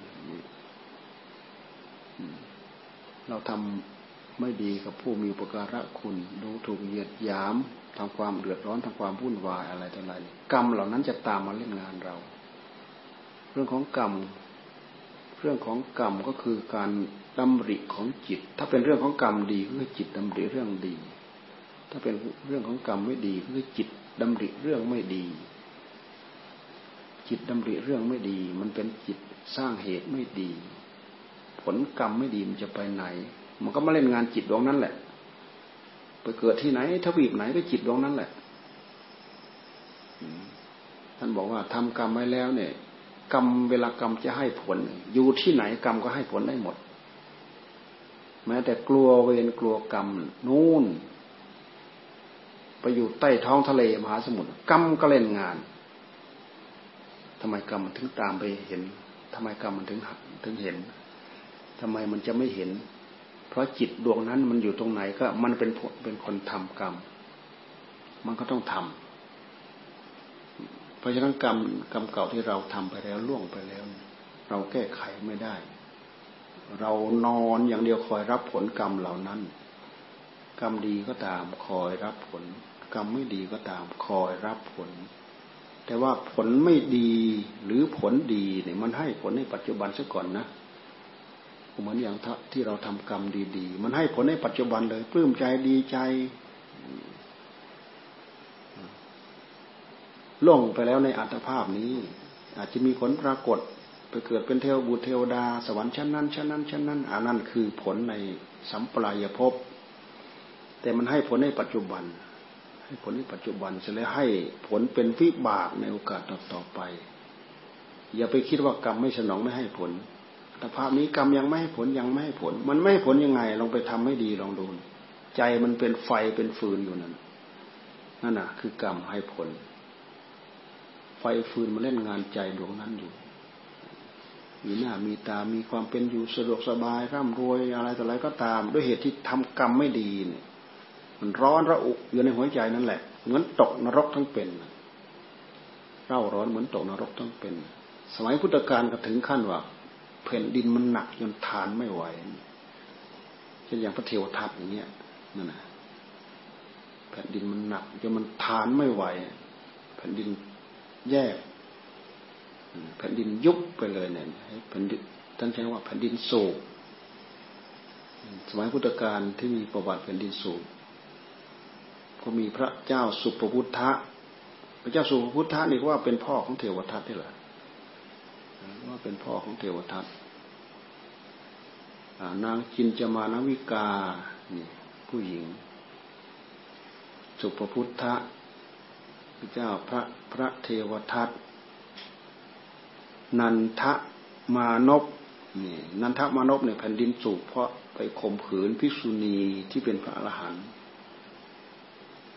เราทำ ไม่ดีกับผู้มีอุปการะคุณ ดูถูกเหยียดหยามทำความเดือดร้อนทำความวุ่นวายอะไรต่ออะไรกรรมเหล่านั้นจะตามมาเล่นงานเรา เรื่องของกรรม เรื่องของกรรมก็คือการดำริของจิต ถ้าเป็นเรื่องของกรรมดีก็คือจิตดำริเรื่องดี ถ้าเป็นเรื่องของกรรมไม่ดีก็คือจิตดำริเรื่องไม่ดี จิตดำริเรื่องไม่ดี มันเป็นจิตสร้างเหตุไม่ดี ผลกรรมไม่ดีมันจะไปไหน มันก็มาเล่นงานจิตดวงนั้นแหละ ไปเกิดที่ไหนทวีปไหนก็จิตดวงนั้นแหละท่านบอกว่าทำกรรมไว้แล้วเนี่ย กรรมเวลากรรมจะให้ผล อยู่ที่ไหนกรรมก็ให้ผลได้หมด แม้แต่กลัวเวรกลัวกรรมนู่น ไปอยู่ใต้ท้องทะเลมหาสมุทรกรรมก็เล่นงานทำไมกรรมมันถึงตามไปเห็นทำไมกรรมมันถึงถึงเห็นทำไมมันจะไม่เห็น เพราะจิตดวงนั้นมันอยู่ตรงไหนก็มันเป็นเป็นคนทำกรรม มันก็ต้องทำเพราะฉะนั้นกรรมกรรมเก่าที่เราทำไปแล้วล่วงไปแล้ว เราแก้ไขไม่ได้ เรานอนอย่างเดียวคอยรับผลกรรมเหล่านั้น กรรมดีก็ตามคอยรับผล กรรมไม่ดีก็ตามคอยรับผลแต่ว่าผลไม่ดีหรือผลดีเนี่ยมันให้ผลในปัจจุบันซะก่อนนะ เหมือนอย่างที่เราทำกรรมดีๆ มันให้ผลในปัจจุบันเลยปลื้มใจดีใจล่งไปแล้วในอัตภาพนี้ อาจจะมีผลปรากฏไปเกิดเป็นเทวบุตรเทวดา สวรรค์ชั้นนั้นชั้นนั้นชั้นนั้นอันนั้นคือผลในสัมปรายภพแต่มันให้ผลในปัจจุบัน ให้ผลในปัจจุบันเสร็จแล้วให้ผลเป็นวิบากในโอกาสต่อๆไป อย่าไปคิดว่ากรรมไม่สนองไม่ให้ผล แต่ภาพนี้กรรมยังไม่ให้ผลยังไม่ให้ผล มันไม่ให้ผลยังไง ลองไปทำให้ดีลองดู ใจมันเป็นไฟเป็นฟืนอยู่นั่นนั่นน่ะ คือกรรมให้ผล ไฟฟืนมาเล่นงานใจดวงนั้นอยู่มีหน้ามีตา มีความเป็นอยู่สะดวกสบายร่ำรวยอะไรต่ออะไรก็ตาม ด้วยเหตุที่ทำกรรมไม่ดีเนี่ย มันร้อนระอุอยู่ในหัวใจนั่นแหละ เหมือนตกนรกทั้งเป็นเร่าร้อนเหมือนตกนรกทั้งเป็น สมัยพุทธกาลก็ถึงขั้นว่า แผ่นดินมันหนักจนทานไม่ไหวเช่นอย่างพระเทวทัตอย่างเนี้ยนั่นนะแผ่นดินมันหนักจนมันทานไม่ไหว แผ่นดินแยก แผ่นดินยุบไปเลยเนี่ยแผ่นดินท่านใช้ว่าแผ่นดินโศกสมัยพุทธกาลที่มีประวัติแผ่นดินโศกก็มีพระเจ้าสุปพุทธะพระเจ้าสุปพุทธะนี่ว่าเป็นพ่อของเทวทัตนี่แหละ ว่าเป็นพ่อของเทวทัตนางจินจมานวิกานี่ผู้หญิง สุปพุทธะพระเจ้าพระพระเทวทัตนันทะมานพนี่นันทมานพเนี่ยแผ่นดินสูบเพราะไปข่มขืนภิกษุณีที่เป็นพระอรหันต์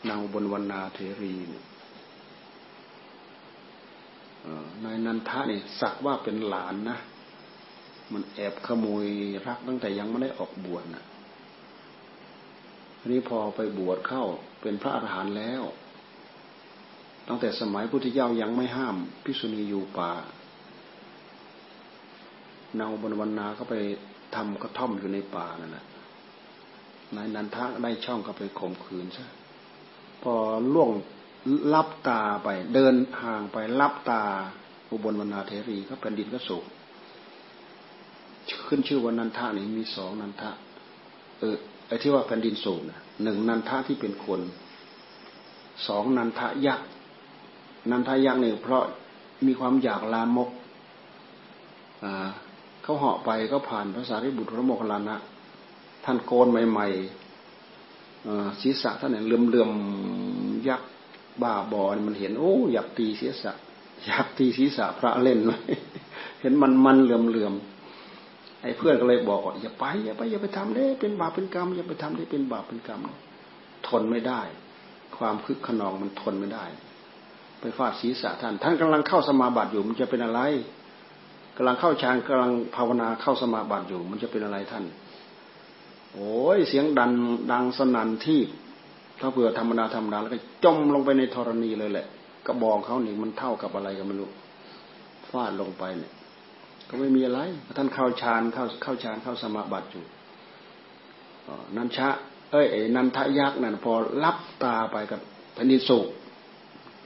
นางบนวันนาเทรีเนี่ย นายนันทะนี่สักว่าเป็นหลานนะ มันแอบขโมยรักตั้งแต่ยังไม่ได้ออกบวชนะทีนี้พอไปบวชเข้าเป็นพระอรหันต์แล้ว ตั้งแต่สมัยพุทธเจ้ายังไม่ห้ามภิษุณีอยู่ป่านางบนวันนาก็ไปทำกระท่อมอยู่ในป่านั่นแหละนายนันทะได้ช่องก็ไปข่มขืนซะพอล่วง ลับตาไป เดินห่างไปลับตา อุบลวรรณาเทรีก็แผ่นดินก็สุกขึ้นชื่อว่านันทะนี่มีสองนันทะ เออไอ้ที่ว่าแผ่นดินสูงนะหนึ่งนันทะที่เป็นคนสองนันทะยักษ์นันทะยักษ์เนี่ยเพราะมีความอยากลามกอ่าเขาเหาะไปก็ผ่านพระสารีบุตรพระโมคคัลลานะ ท่านโกนใหม่ๆศีรษะท่านเนี่ยเลื่อมๆยักษ์ บ้าบอมันเห็นโอ้อยากตีศีรษะอยากตีศีรษะพระเล่นเลยเห็นมันมันเหลื่อมๆไอ้เพื่อนก็เลยบอกว่าอย่าไปอย่าไปอย่าไปทำได้เป็นบาปเป็นกรรมอย่าไปทำได้เป็นบาปเป็นกรรมทนไม่ได้ ความคึกขนองมันทนไม่ได้ ไปฟาดศีรษะท่าน ท่านกำลังเข้าสมาบัติอยู่มันจะเป็นอะไรกำลังเข้าฌานกำลังภาวนาเข้าสมาบัติอยู่ มันจะเป็นอะไรท่าน โอ้ยเสียงดันดังสนั่นที่ ถ้าเผื่อธรรมดาธรรมดาแล้วก็จมลงไปในธรณีเลยแหละกระบองเขานี่มันเท่ากับอะไรกันไม่รู้ฟาดลงไปเนี่ย ก็ไม่มีอะไรท่านเข้าฌานเข้าเข้าฌานเข้าสมาบัติอยู่นันชะ เอ้ยนันทะยักษ์นั่นพอรับตาไปกับแผ่นดินสุก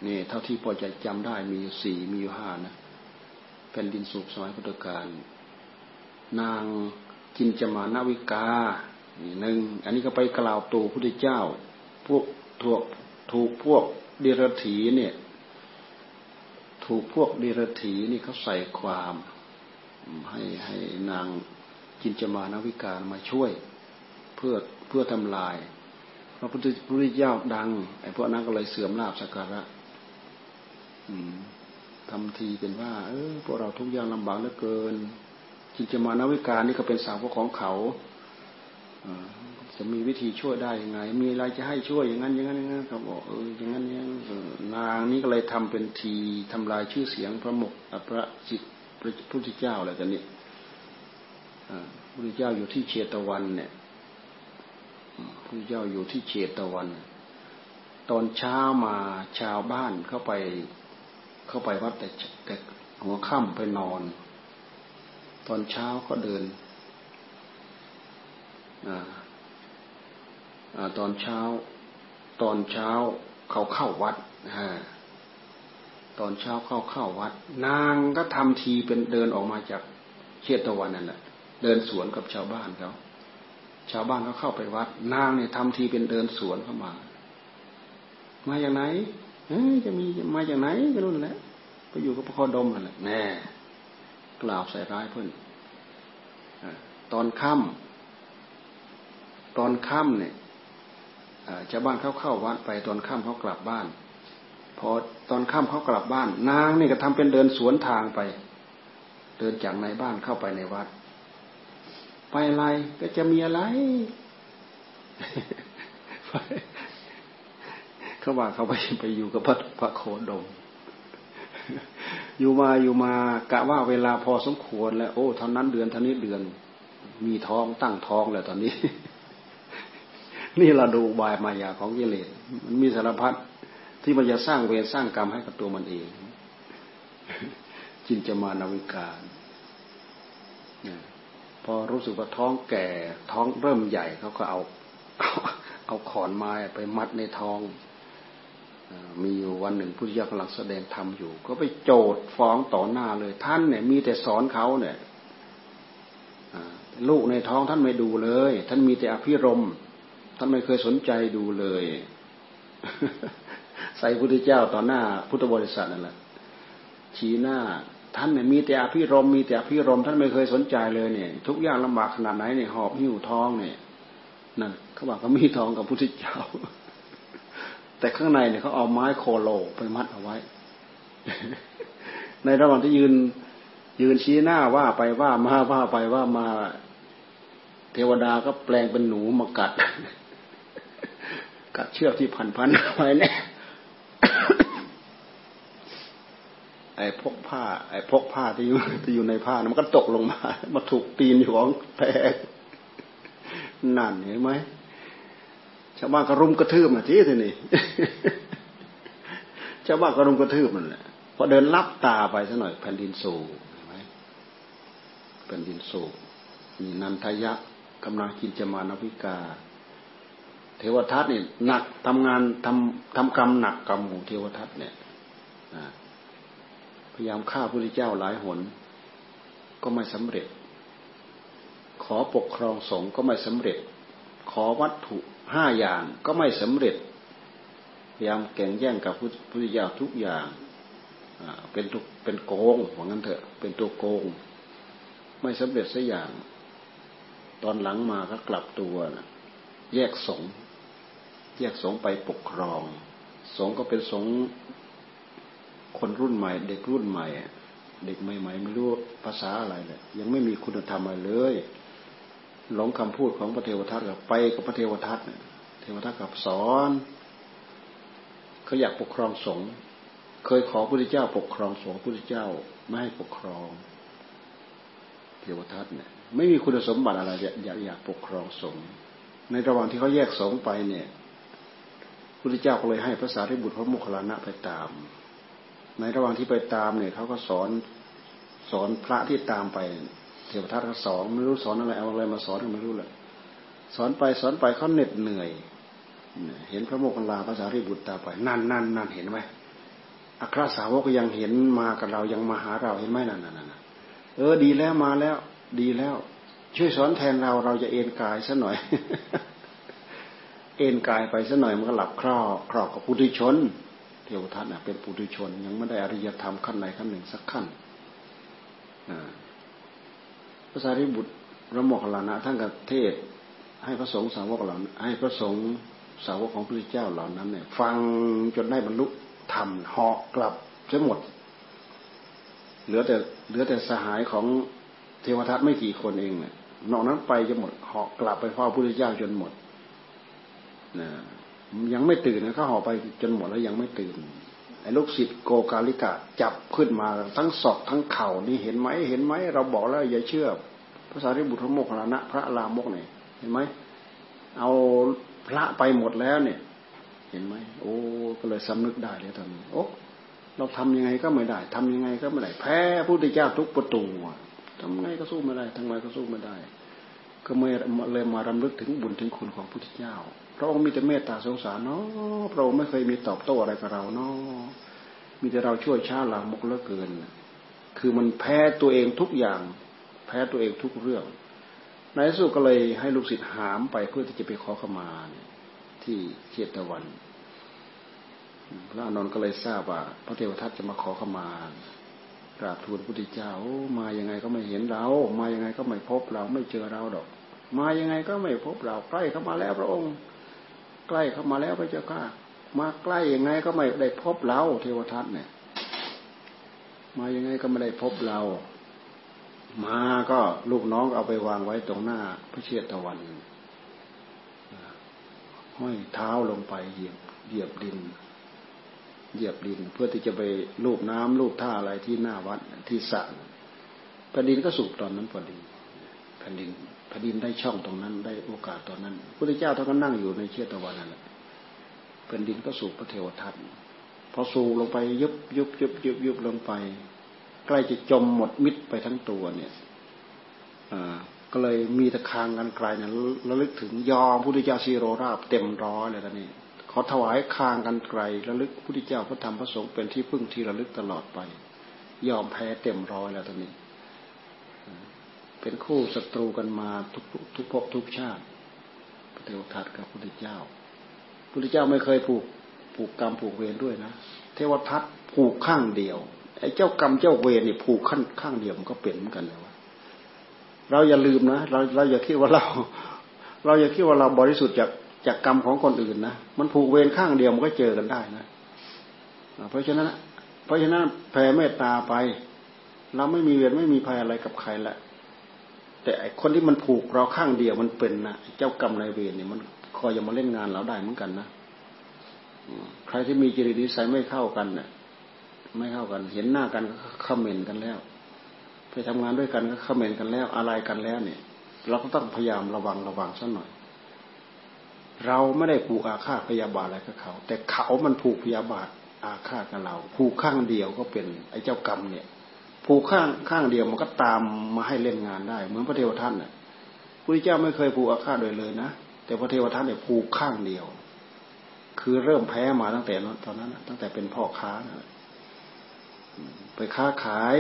นี่เท่าที่พอจะจำได้มีสี่มีอยู่ห้านะแผ่นดินสุกสมัยพุทธกาลนางจินจมานาวิกาหนึ่งอันนี้ก็ไปกล่าวตูพุทธเจ้า พวกถูกถูกพวกเดรถีเนี่ย ถูกพวกเดรถีนี่เขาใส่ความ ให้ให้นางจินจมานาวิการมาช่วย เพื่อเพื่อทำลายพระพุทธพุทธเจ้าดังไอ้พวกนั้นก็เลยเสื่อมลาบสักการะทำทีเป็นว่า เออพวกเราทุกอย่างลำบากเหลือเกินจินจมานวิการนี่ก็เป็นสาวกของเขา จะมีวิธีช่วยได้ยังไง มีอะไรจะให้ช่วยอย่างนั้นอย่างนั้นอย่างนั้นเขาบอกเอออย่างนั้นอย่างนั้นนางนี้ก็เลยทำเป็นทีทำลายชื่อเสียงพระมกพระจิตพระพุทธเจ้าอะไรกันนี่พระพุทธเจ้าอยู่ที่เชตวันเนี่ยพระพุทธเจ้าอยู่ที่เชตวัน ตอนเช้ามาชาวบ้านเข้าไปเข้าไปวัดแต่แต่หัวค่ำไปนอน ตอนเช้าก็เดินอ ตอนเช้า ตอนเช้าเขาเข้าวัดตอนเช้าเข้าเข้าวัด นางก็ทำทีเป็นเดินออกมาจากเขตตะวันนั่นแหละเดินสวนกับชาวบ้านเขาชาวบ้านเขาเข้าไปวัด นางเนี่ยทำทีเป็นเดินสวนเข้ามา มาอย่างไหนเอจะมีมาจากไหนก็รู้แหละไปอยู่กับพระโคดมนั่นแหละแน่กล่าวใส่ร้ายเพื่อนตอนค่ำตอนค่ำเนี่ย ชาวบ้านเขาเข้าวัดไปตอนค่ำเขากลับบ้าน พอตอนค่ำเขากลับบ้าน นางนี่ก็ทำเป็นเดินสวนทางไป เดินจากในบ้านเข้าไปในวัด ไปอะไรก็จะมีอะไรเขาว่าเขาไปไปอยู่กับพระพระโคดม อยู่มาอยู่มากะว่าเวลาพอสมควรแล้ว โอ้เท่านั้นเดือนเท่านี้เดือน มีท้องตั้งท้องแล้วตอนนี้ นี่เราดูบายมายาของกิเลสมันมีสารพัดที่มันจะสร้างเวรสร้างกรรมให้กับตัวมันเองจินจะมานาวิการพอรู้สึกว่าท้องแก่ ท้องเริ่มใหญ่เขาก็เอา เอาขอนไม้ไปมัดในท้อง มีอยู่วันหนึ่งพุทธิยากำลังแสดงธรรมอยู่ ก็ไปโจดฟ้องต่อหน้าเลย ท่านเนี่ยมีแต่สอนเขาเนี่ยลูกในท้องท่านไม่ดูเลย ท่านมีแต่อภิรม ท่านไม่เคยสนใจดูเลย ใส่พุทธเจ้าต่อหน้าพุทธบริษัทนั่นแหละชี้หน้า ท่านเนี่ยมีแต่อภิรมมีแต่อภิรมท่านไม่เคยสนใจเลยเนี่ย ทุกอย่างลำบากขนาดไหนเนี่ยหอบหิ้วท้องเนี่ยนั่นเขาบอกเขามีท้องกับพุทธเจ้า แต่ข้างในเนี่ยเขาเอาไม้โคโลไปมัดเอาไว้ ในระหว่างที่ยืนยืนชี้หน้าว่าไปว่ามาว่าไปว่ามา เทวดาก็แปลงเป็นหนูมากัด กัดเชือกที่พันพันไว้เนี่ยไอ้พกผ้า ไอ้พกผ้าที่อยู่ที่อยู่ในผ้ามันก็ตกลงมา มาถูกตีนอยู่ของแตกนั่นเห็นไหมชาวบ้านก็รุมกระทืบมาที่ทีนี่ชาวบ้านก็รุมกระทืบมันแหละพอเดินลับตาไปสัหน่อยแผ่นดินสูงเห็นไหมแผ่นดินสูมีนันทยะกำลังกินจมานวิกา ทวทัตนี่หนักทำงานทำทำกรรมหนักกรรมหมู่เทวทัตเนี่ยพยายามฆ่าพระพุทธเจ้าหลายหน ก็ไม่สำเร็จ ขอปกครองสงฆ์ก็ไม่สำเร็จ ขอวัตถุห้าอย่างก็ไม่สำเร็จ พยายามแข่งแย่งกับพระพุทธเจ้าทุกอย่างเป็นทุกเป็นโกงว่างั้นเถอะ เป็นตัวโกง ไม่สำเร็จสักอย่าง ตอนหลังมาก็กลับตัวนะแยกสงฆ์ แยกสงไปปกครอง สงก็เป็นสงคนรุ่นใหม่ เด็กรุ่นใหม่ เด็กใหม่ๆไม่รู้ภาษาอะไรเลยยังไม่มีคุณธรรมอะไรเลยหลงคำพูดของพระเทวทัตกับไปกับพระเทวทัตเนี่ยเทวทัตกับสอนเขาอยากปกครองสงฆ์เคยขอพระพุทธเจ้า ปกครองสงฆ์พระพุทธเจ้าไม่ให้ปกครอง เทวทัตเนี่ย ไม่มีคุณสมบัติอะไรอยากอยากปกครองสงฆ์ในระหว่างที่เขาแยกสงฆ์ไปเนี่ย พุทธเจ้าก็เลยให้พระสารีบุตรพระโมคคัลลานะไปตาม ในระหว่างที่ไปตามเนี่ยเขาก็สอนสอนพระที่ตามไป เทวทัตก็สอนไม่รู้สอนอะไรเอาอะไรมาสอนก็ไม่รู้เลยสอนไปสอนไปเขาเหน็ดเหนื่อย เห็นพระโมคคัลลาภาษารีบุตรตาไปนั่นนั่นนั่นเห็นไหมอัครสาวกยังเห็นมากับเรายังมาหาเราเห็นไหมนั่นนั่นนั่นเออดีแล้วมาแล้ว ดีแล้ว ช่วยสอนแทนเราเราจะเอ็นกายซะหน่อย เอ็นกายไปซะหน่อยมันก็หลับครอบครอบกับปุถุชน เทวทัตเป็นปุถุชน ยังไม่ได้อริยธรรมขั้นใดขั้นหนึ่งสักขั้นพระสารีบุตรพระโมคคัลลานะท่านกับเทศให้พระสงฆ์สาวกเหล่าให้พระสงฆ์สาวกของพระพุทธเจ้าเหล่านั้นเนี่ยฟังจนได้บรรลุธรรมเหาะกลับเสียหมด เหลือแต่เหลือแต่สหายของเทวทัตไม่กี่คนเองเนี่ยนอกนั้นไปจะหมดเหาะกลับไปเฝ้าพระพุทธเจ้าจนหมด นะยังไม่ตื่นนะเขาห่อไปจนหมดแล้วยังไม่ตื่นไอ้ลูกศิษย์โกกาลิกะจับขึ้นมาทั้งศอกทั้งเข่านี่เห็นไหมเห็นไหมเราบอกแล้วอย่าเชื่อพระสารีบุตรโมคคลานะพระลามกเนี่ยเห็นไหมเอาพระไปหมดแล้วเนี่ย เห็นไหมโอ้ก็เลยสำนึกได้เลยตอนนี้โอ้เราทำยังไงก็ไม่ได้ทำยังไงก็ไม่ได้แพ้พระพุทธเจ้าทุกประตูทำไงก็สู้ไม่ได้ทำไงก็สู้ไม่ได้ ก็ไม่เลยมารำลึกถึงบุญถึงคุณของพระพุทธเจ้าพระองค์มีแต่เมตตาสงสารเนาะพระองค์ไม่เคยมีตอบโต้อะไรกับเราเนาะมีแต่เราช่วยชาหลังมกเลิกเกิน คือมันแพ้ตัวเองทุกอย่าง แพ้ตัวเองทุกเรื่องในที่สุดก็เลยให้ลูกศิษย์หามไปเพื่อที่จะไปขอขมาที่เขตตะวันพระอนนท์ก็เลยทราบว่า พระเทวทัตจะมาขอขมากราบทูลพระพุทธเจ้ามายังไงก็ไม่เห็นเรา มายังไงก็ไม่พบเราไม่เจอเราดอก มายังไงก็ไม่พบเราใกล้เข้ามาแล้วพระองค์ ใกล้เข้ามาแล้วพระเจ้าข้ามาใกล้ยังไงก็ไม่ได้พบเราเทวทัตเนี่ย มายังไงก็ไม่ได้พบเรา มาก็ลูกน้องเอาไปวางไว้ตรงหน้าพระเชตวันห้อยเท้าลงไปเหยียบเหยียบดิน เหยียบดิน เพื่อที่จะไปลูบน้ำลูบท่าอะไรที่หน้าวัดที่สระแผ่นดินก็สูบตอนนั้นพอดีแผ่นดิน ผ่นดินได้ช่องตรงนั้น ได้โอกาสตอนนั้นพระเจ้าท่านก็นั่งอยู่ในเชตวันนั่นแหละแผ่นดินก็สูบพระเทวทัตพอสูบลงไปยุบยุบยุบยุบยุบลงไป ใกล้จะจมหมดมิดไปทั้งตัวเนี่ยอ่าก็เลยมีตะคางกันไกลนั้นระลึกถึงยอมพุทธเจ้าซีโรราบเต็มร้อยเลยตอนนี้ขอถวายคางกันไกลระลึกพุทธเจ้าพระธรรมพระสงฆ์เป็นที่พึ่งที่ระลึกตลอดไป ยอมแพ้เต็มร้อยแล้วตอนนี้ เป็นคู่ศัตรูกันมาทุกทุกภพทุกชาติพระเทวทัตกับพระพุทธเจ้าพระพุทธเจ้าไม่เคยผูกผูกกรรมผูกเวรด้วยนะ เทวทัตผูกข้างเดียวไอ้เจ้ากรรมเจ้าเวรเนี่ยผูกขั้นข้างเดียวมันก็เป็นเหมือนกันเลยวะเราอย่าลืมนะเราเราอย่าคิดว่าเรา เราอย่าคิดว่าเราบริสุทธิ์จากจากกรรมของคนอื่นนะมันผูกเวรข้างเดียวมันก็เจอกันได้นะเพราะฉะนั้น เพราะฉะนั้นแผ่เมตตาไป เราไม่มีเวรไม่มีภัยอะไรกับใครแหละ แต่ไอคนที่มันผูกเราข้างเดียวมันเป็นนะเจ้ากรรมนายเวรเนี่ยมันคอยจะมาเล่นงานเราได้เหมือนกันนะใครที่มีจริตนิสัยไม่เข้ากันเนี่ยไม่เข้ากัน เห็นหน้ากันก็คอมเมนต์กันแล้วไปทำงานด้วยกันก็คอมเมนต์กันแล้วอะไรกันแล้วเนี่ย เราก็ต้องพยายามระวังระวังสักหน่อย เราไม่ได้ผูกอาฆาตพยาบาทอะไรกับเขา แต่เขามันผูกพยาบาทอาฆาตกับเราผูกข้างเดียวก็เป็นไอ้เจ้ากรรมเนี่ย ผูกข้างข้างเดียวมันก็ตามมาให้เล่นงานได้ เหมือนพระเทวทัตเนี่ยพระเจ้าไม่เคยผูกอาฆาตเลยเลยนะแต่พระเทวทัตเนี่ยผูกข้างเดียว คือเริ่มแพ้มาตั้งแต่ตอนนั้นตั้งแต่เป็นพ่อค้านะไปค้าขาย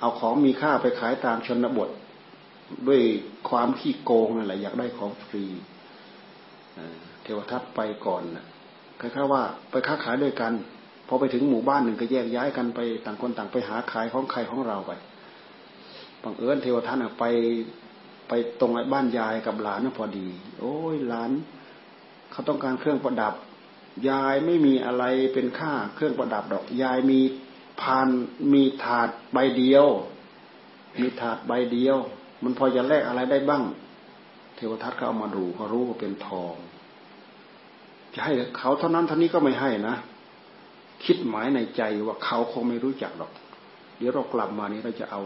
เอาของมีค่าไปขายตามชนบท ด้วยความขี้โกงนั่นแหละอยากได้ของฟรีเทวทัตไปก่อนนะคล้ายๆว่า ไปค้าขายด้วยกัน พอไปถึงหมู่บ้านหนึ่งก็แยกย้ายกันไปต่างคนต่างไปหาขายของใครของเราไปบังเอิญเทวทัตไปไปตรงไอ้บ้านยายกับหลานน่ะพอดี โอ้ยหลานเขาต้องการเครื่องประดับ ยายไม่มีอะไรเป็นค่าเครื่องประดับดอก ยายมีพานมีถาดใบเดียว มีถาดใบเดียว มันพอจะแลกอะไรได้บ้าง เทวทัตเขาเอามาดูเขารู้ว่าเป็นทองจะให้เขาเท่านั้นเท่านี้ก็ไม่ให้นะ คิดหมายในใจว่าเขาคงไม่รู้จักหรอก เดี๋ยวเรากลับมานี้เราจะเอา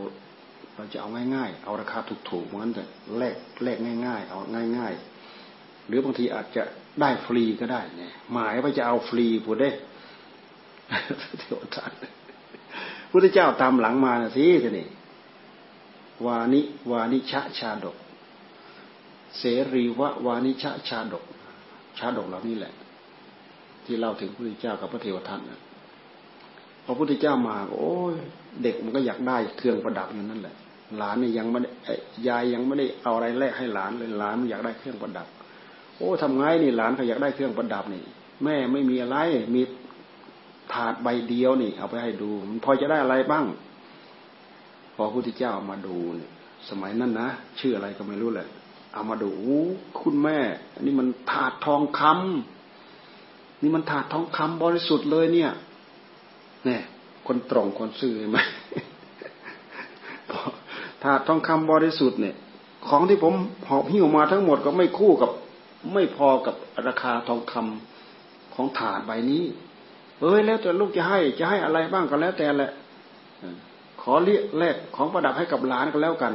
เราจะเอาง่ายๆ เอาราคาถูกๆเหมือนแต่แลกแลกง่าย ๆ เอาง่าย ๆ หรือบางทีอาจจะได้ฟรีก็ได้เนี่ยหมายว่าจะเอาฟรีพูดได้เทวทัตพุทธเจ้าตามหลังมานะสิทีนี่วานิวานิชะชาดก เสรีวะวานิชะชาดก ชาดกเหล่านี้แหละ ที่เล่าถึงพระพุทธเจ้ากับพระเทวทัตนะพอพุทธเจ้ามาโอ้ยเด็กมันก็อยากได้เครื่องประดับอย่างนั้นแหละ หลานเนี่ยยังไม่ได้ยายยังไม่ได้เอาอะไรแลกให้หลานเลยหลานมันอยากได้เครื่องประดับ โอ้ทำไงนี่หลานเขาอยากได้เครื่องประดับนี่ แม่ไม่มีอะไรมีถาดใบเดียวนี่ เอาไปให้ดู มันพอจะได้อะไรบ้าง พอพระพุทธเจ้ามาดูเนี่ยสมัยนั้นนะชื่ออะไรก็ไม่รู้แหละเอามาดูคุณแม่อันนี้มันถาดทองคำ นี่มันถาดทองคำบริสุทธิ์เลยเนี่ยเนี่ยคนตรงคนซื่อไหมถาดทองคำบริสุทธิ์เนี่ย ของที่ผมหอบหิ้วมาทั้งหมดก็ไม่คู่กับ ไม่พอกับราคาทองคำของถาดใบนี้ เอ้ยแล้วแต่ลูกจะให้จะให้อะไรบ้างก็แล้วแต่แหละขอเรียกแลกของประดับให้กับหลานก็แล้วกัน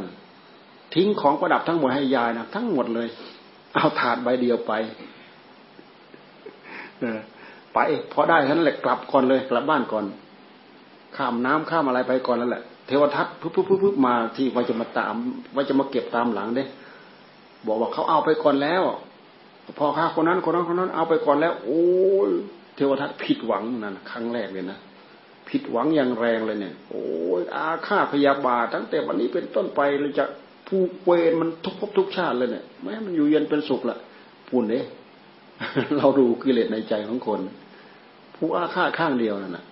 ทิ้งของประดับทั้งหมดให้ยายนะทั้งหมดเลย เอาถาดใบเดียวไป ไปพอได้ท่านแหละกลับก่อนเลยกลับบ้านก่อน ข้ามน้ำข้ามอะไรไปก่อนแล้วแหละเทวทัตปุ๊บปุ๊บปุ๊บมาที่ว่าจะมาตามว่าจะมาเก็บตามหลังเด้บอกว่าเขาเอาไปก่อนแล้ว พอข้าคนนั้นคนนั้นคนนั้นเอาไปก่อนแล้ว โอ้ยเทวทัตผิดหวังนั่นครั้งแรกเลยนะผิดหวังอย่างแรงเลยเนี่ย โอ้ยอาฆาตพยาบาทตั้งแต่วันนี้เป็นต้นไปเราจะผูกเวรมันทุกภพทุกชาติเลยเนี่ยแม้มันอยู่เย็นเป็นสุขละพูนเด้ เราดูกิเลสในใจของคน ผู้อาฆาตข้างเดียวนั่นน่ะ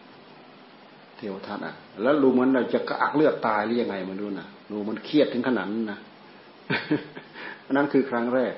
เทวทัตอะ แล้วรู้มันเราจะกระอักเลือดตายหรือยังไงมันดูนะดูมันเครียดถึงขนาดนั้นนะนั่นคือครั้งแรก